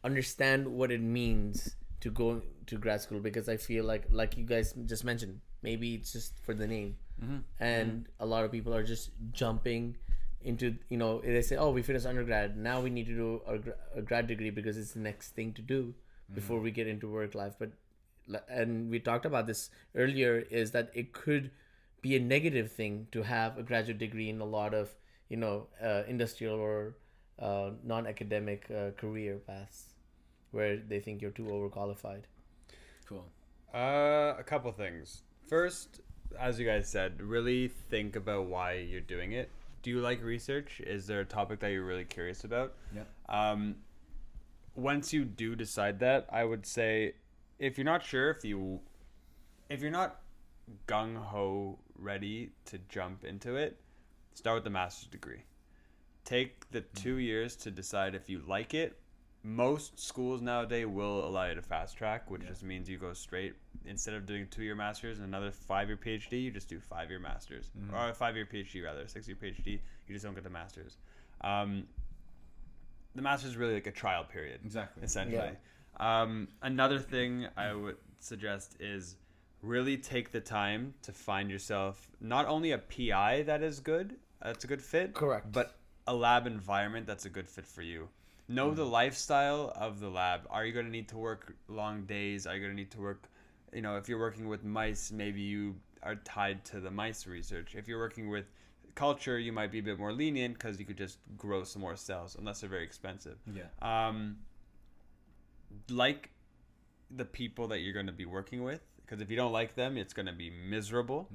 understand what it means to go to grad school because i feel like like you guys just mentioned maybe it's just for the name. And a lot of people are just jumping into you know they say oh we finished undergrad. Now we need to do a, a grad degree because it's the next thing to do before we get into work life. But and we talked about this earlier is that it could be a negative thing to have a graduate degree in a lot of you know uh, industrial or uh, non-academic uh, career paths where they think you're too overqualified cool Uh, a couple things. First, as you guys said, really think about why you're doing it. Do you like research? Is there a topic that you're really curious about? yeah Um, once you do decide that, I would say, if you're not sure, if you, if you're not gung ho ready to jump into it, start with the master's degree. Take the two years to decide if you like it. Most schools nowadays will allow you to fast track, which just means you go straight instead of doing two year masters and another five year PhD, you just do five year masters or a five year PhD rather, six year PhD. You just don't get the masters. Um, the masters is really like a trial period exactly essentially. Um, another thing I would suggest is really take the time to find yourself not only a PI that is good, that's a good fit, Correct. but a lab environment that's a good fit for you. Know the lifestyle of the lab. Are you going to need to work long days? Are you going to need to work, you know, if you're working with mice, maybe you are tied to the mice research. If you're working with culture, you might be a bit more lenient because you could just grow some more cells, unless they're very expensive yeah um, like the people that you're going to be working with because if you don't like them, it's going to be miserable.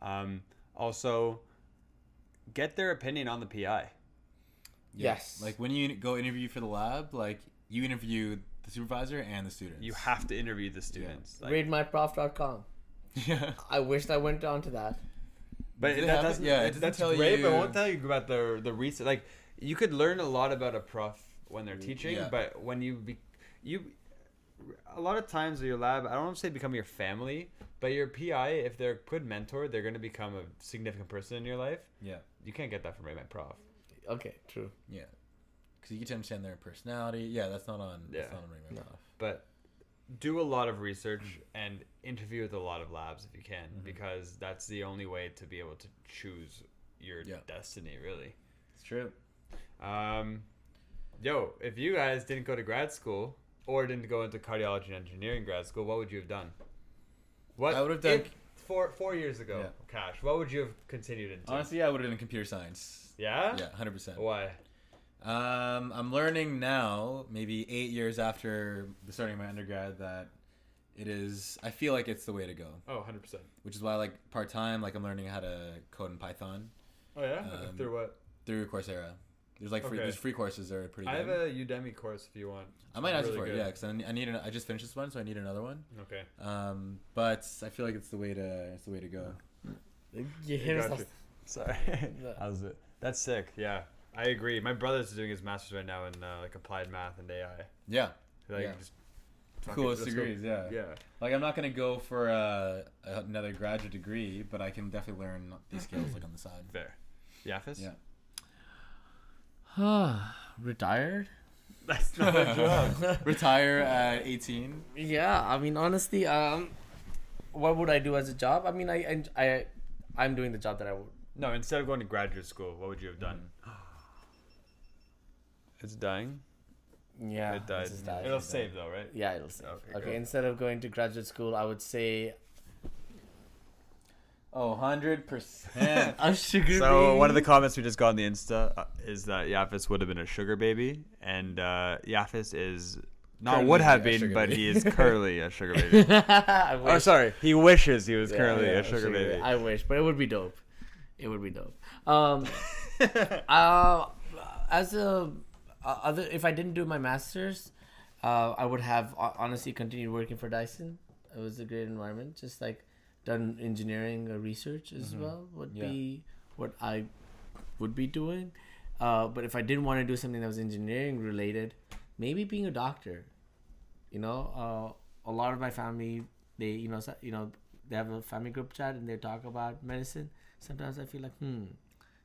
Um, also, get their opinion on the PI. Yes. Like when you go interview for the lab, like you interview the supervisor and the students. You have to interview the students. Like, RateMyProf.com. yeah. I wish I went on to that. but Do they that doesn't, Yeah, it it doesn't that's tell great. But it won't tell you about the the research. Like you could learn a lot about a prof when they're teaching, Yeah. but when you be, you a lot of times your lab, I don't want to say become your family, but your PI, if they're a good mentor, they're going to become a significant person in your life. Yeah. You can't get that from Rate My Prof. Okay, true. Yeah. Because you get to understand their personality. Yeah, that's not on. That's Yeah. not on Ring No. But do a lot of research and interview with a lot of labs if you can, Mm-hmm. because that's the only way to be able to choose your Yeah. destiny, really. It's true. Um, yo, if you guys didn't go to grad school or didn't go into cardiology and engineering grad school, what would you have done? What I would have done- if- four four years ago. Yeah. Cash. What would you have continued into? Honestly, I would have done computer science. Yeah. Yeah, hundred percent. Why? Um, I'm learning now, maybe eight years after the starting of my undergrad, that it is. I feel like it's the way to go, Oh, 100 percent. which is why, like part time, like I'm learning how to code in Python Oh yeah. Um, Through what? through Coursera. There's like free, Okay. there's free courses that are pretty. Good. I have a Udemy course if you want. I might ask really you for it, good. yeah, because I, I need. An, I just finished this one, so I need another one. Okay. Um, but I feel like it's the way to. It's the way to go. You hear got us- you. Sorry. How's it? That's sick. Yeah, I agree. My brother's doing his master's right now in uh, like applied math and AI. Yeah, Like, Yeah. just coolest let's go. degrees. Yeah. Yeah. Like I'm not gonna go for uh, another graduate degree, but I can definitely learn these skills like on the side. Fair. Yafis? Yeah. Retired? That's not a job. Retire at 18. Yeah, I mean, honestly, um, what would I do as a job? I mean, I, I, I I'm doing the job that I would. No, instead of going to graduate school, what would you have done? Mm. It's dying. Yeah, it died. this is. It'll save though, right? Yeah, it'll save. Okay, Okay, good. instead of going to graduate school, I would say Oh, 100%. a sugar. So one of the comments we just got on the Insta uh, is that Yafis would have been a sugar baby, and uh, Yafis is not Currently would have a been, sugar but baby. he is currently a sugar baby. I oh, sorry, he wishes he was Yeah, currently yeah, a sugar baby. I wish, but it would be dope. It would be dope. Um, uh, as a uh, other, if I didn't do my masters, uh, I would have uh, honestly continued working for Dyson. It was a great environment. Just like done engineering or research as well would Yeah. be what I would be doing. Uh, but if I didn't want to do something that was engineering related, maybe being a doctor. You know, uh, a lot of my family, they you know, you know, they have a family group chat and they talk about medicine. Sometimes I feel like, hmm,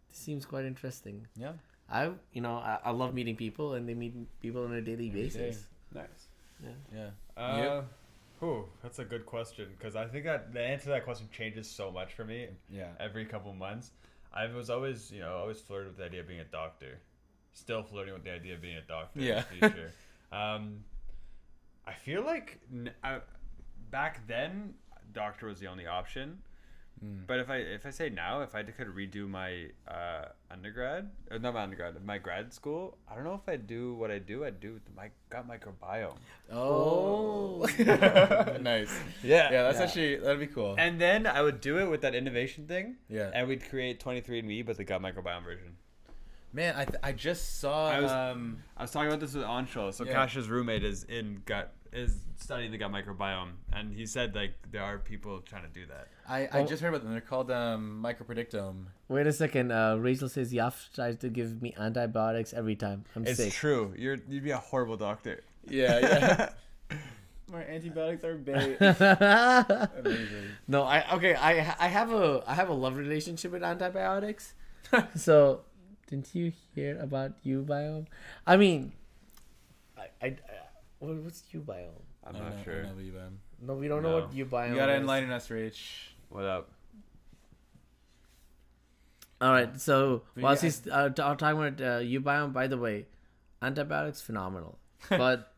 this seems quite interesting. yeah. I, you know, I, I love meeting people and they meet people on a daily basis. Nice. Yeah. Uh, Yep. whew, that's a good question because I think that the answer to that question changes so much for me Yeah. every couple months. I was always, you know, always flirted with the idea of being a doctor. Still flirting with the idea of being a doctor Yeah. in the future. um, I feel like n- I, back then, doctor was the only option. Mm. But if I if I say now, if I could redo my uh, undergrad, or not my undergrad, my grad school, I don't know if I'd do what I do. I'd do my gut microbiome. Oh. nice. Yeah. Yeah, that's Yeah. actually, that'd be cool. And then I would do it with that innovation thing, yeah. and we'd create 23andMe, but the gut microbiome version. Man, I, th- I just saw. I was- um, I was talking about this with Anshul. So Yeah. Kash's roommate is in gut is studying the gut microbiome, and he said like there are people trying to do that. I, I just heard about them. They're called um, Micropredictome. Wait a second. Uh, Rachel says Yaf tries to give me antibiotics every time. I'm It's sick. It's true. You're you'd be a horrible doctor. Yeah, yeah. My antibiotics are bait. Amazing. no, I okay. I I have a I have a love relationship with antibiotics. so, didn't you hear about uBiome? I mean, I, I, I what- what's uBiome? I'm not know- sure. I know what um, No, we don't know what No. uBiome. You gotta is. enlighten us, Rach. What up? All right. So But while yeah, he's uh, t- talking about uh, uBiome, by the way, antibiotics phenomenal, but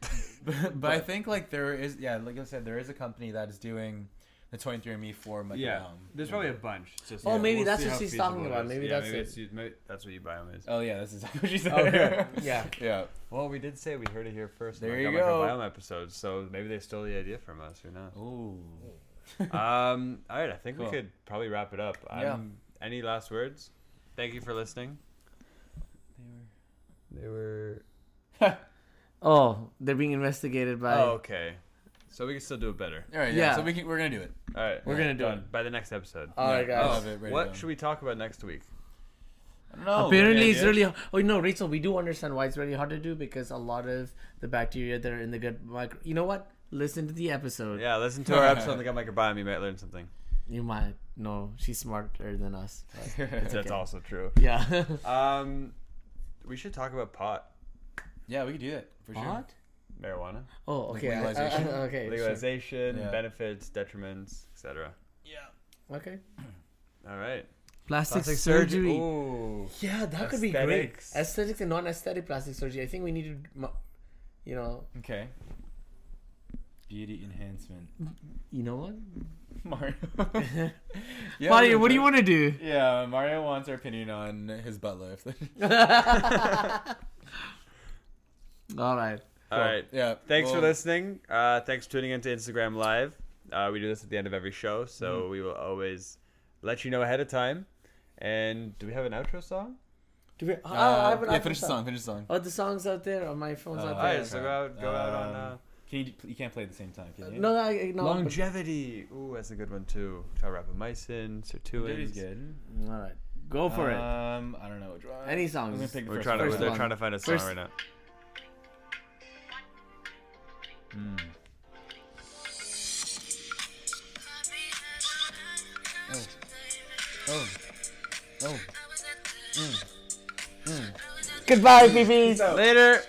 but, but I think like there is yeah, like I said, there is a company that is doing the 23andMe form. Like, Yeah, around. there's probably a bunch. It's just, Oh, yeah, maybe we'll that's what she's talking about. Maybe yeah, that's maybe it. it's, you- maybe that's what uBiome is. Oh yeah, that's exactly what she said. Okay. Yeah. yeah. Well, we did say we heard it here first. There on you our go. Microbiome episode, so maybe they stole the idea from us. Who knows? Ooh. um, all right, I think Cool. we could probably wrap it up. Yeah. Um, any last words? Thank you for listening. They were. They were. Oh, they're being investigated by. Oh, okay. So we can still do it better. All right. Yeah. Yeah. So we can, we're gonna do it. All right, We're gonna do done. it. by the next episode. All right, Yeah, I'll guys. have it ready what to go. should we talk about next week? I don't know. Apparently, Any it's ideas? really. Oh no, Rachel, we do understand why it's really hard to do because a lot of the bacteria that are in the gut micro. You know what? Listen to the episode. Yeah, listen to our episode on the gut microbiome. You might learn something. You might know she's smarter than us. but- That's okay. also true. Yeah. Um, we should talk about pot, Yeah, we could do that for sure. what? Marijuana, Oh, Like okay. I- I- legalization? I- okay. sure. Yeah. benefits, detriments, etc. Yeah. Okay. All right. Plastic, Plastic surgery. Ooh. Yeah, that could be great. Aesthetics. Aesthetics and non-aesthetic plastic surgery. I think we need to, you know, Okay. Beauty enhancement. you know what? Mario. Mario, what do you want to do? Yeah, Mario wants our opinion on his butt lift. All right. All right. Yeah. Thanks for listening. Uh, thanks for tuning into Instagram Live. Uh, we do this at the end of every show, so Mm-hmm. we will always let you know ahead of time. And do we have an outro song? Do we, Uh, I have an yeah, iPhone finish the song. song. Finish the song. Oh, the song's out there on my phone's Uh, out All there. right, so go out, go out on uh, Um, Can you? You can't play at the same time, can you? No, I, no. but- longevity. Ooh, that's a good one too. rapamycin, Longevity's sirtuins. good. All right, go for it. Um, I don't know which one. Any songs. gonna pick We're trying to. one. First They're trying to find a song First- right now. Hmm. Oh. Oh. Goodbye, peepees. Later.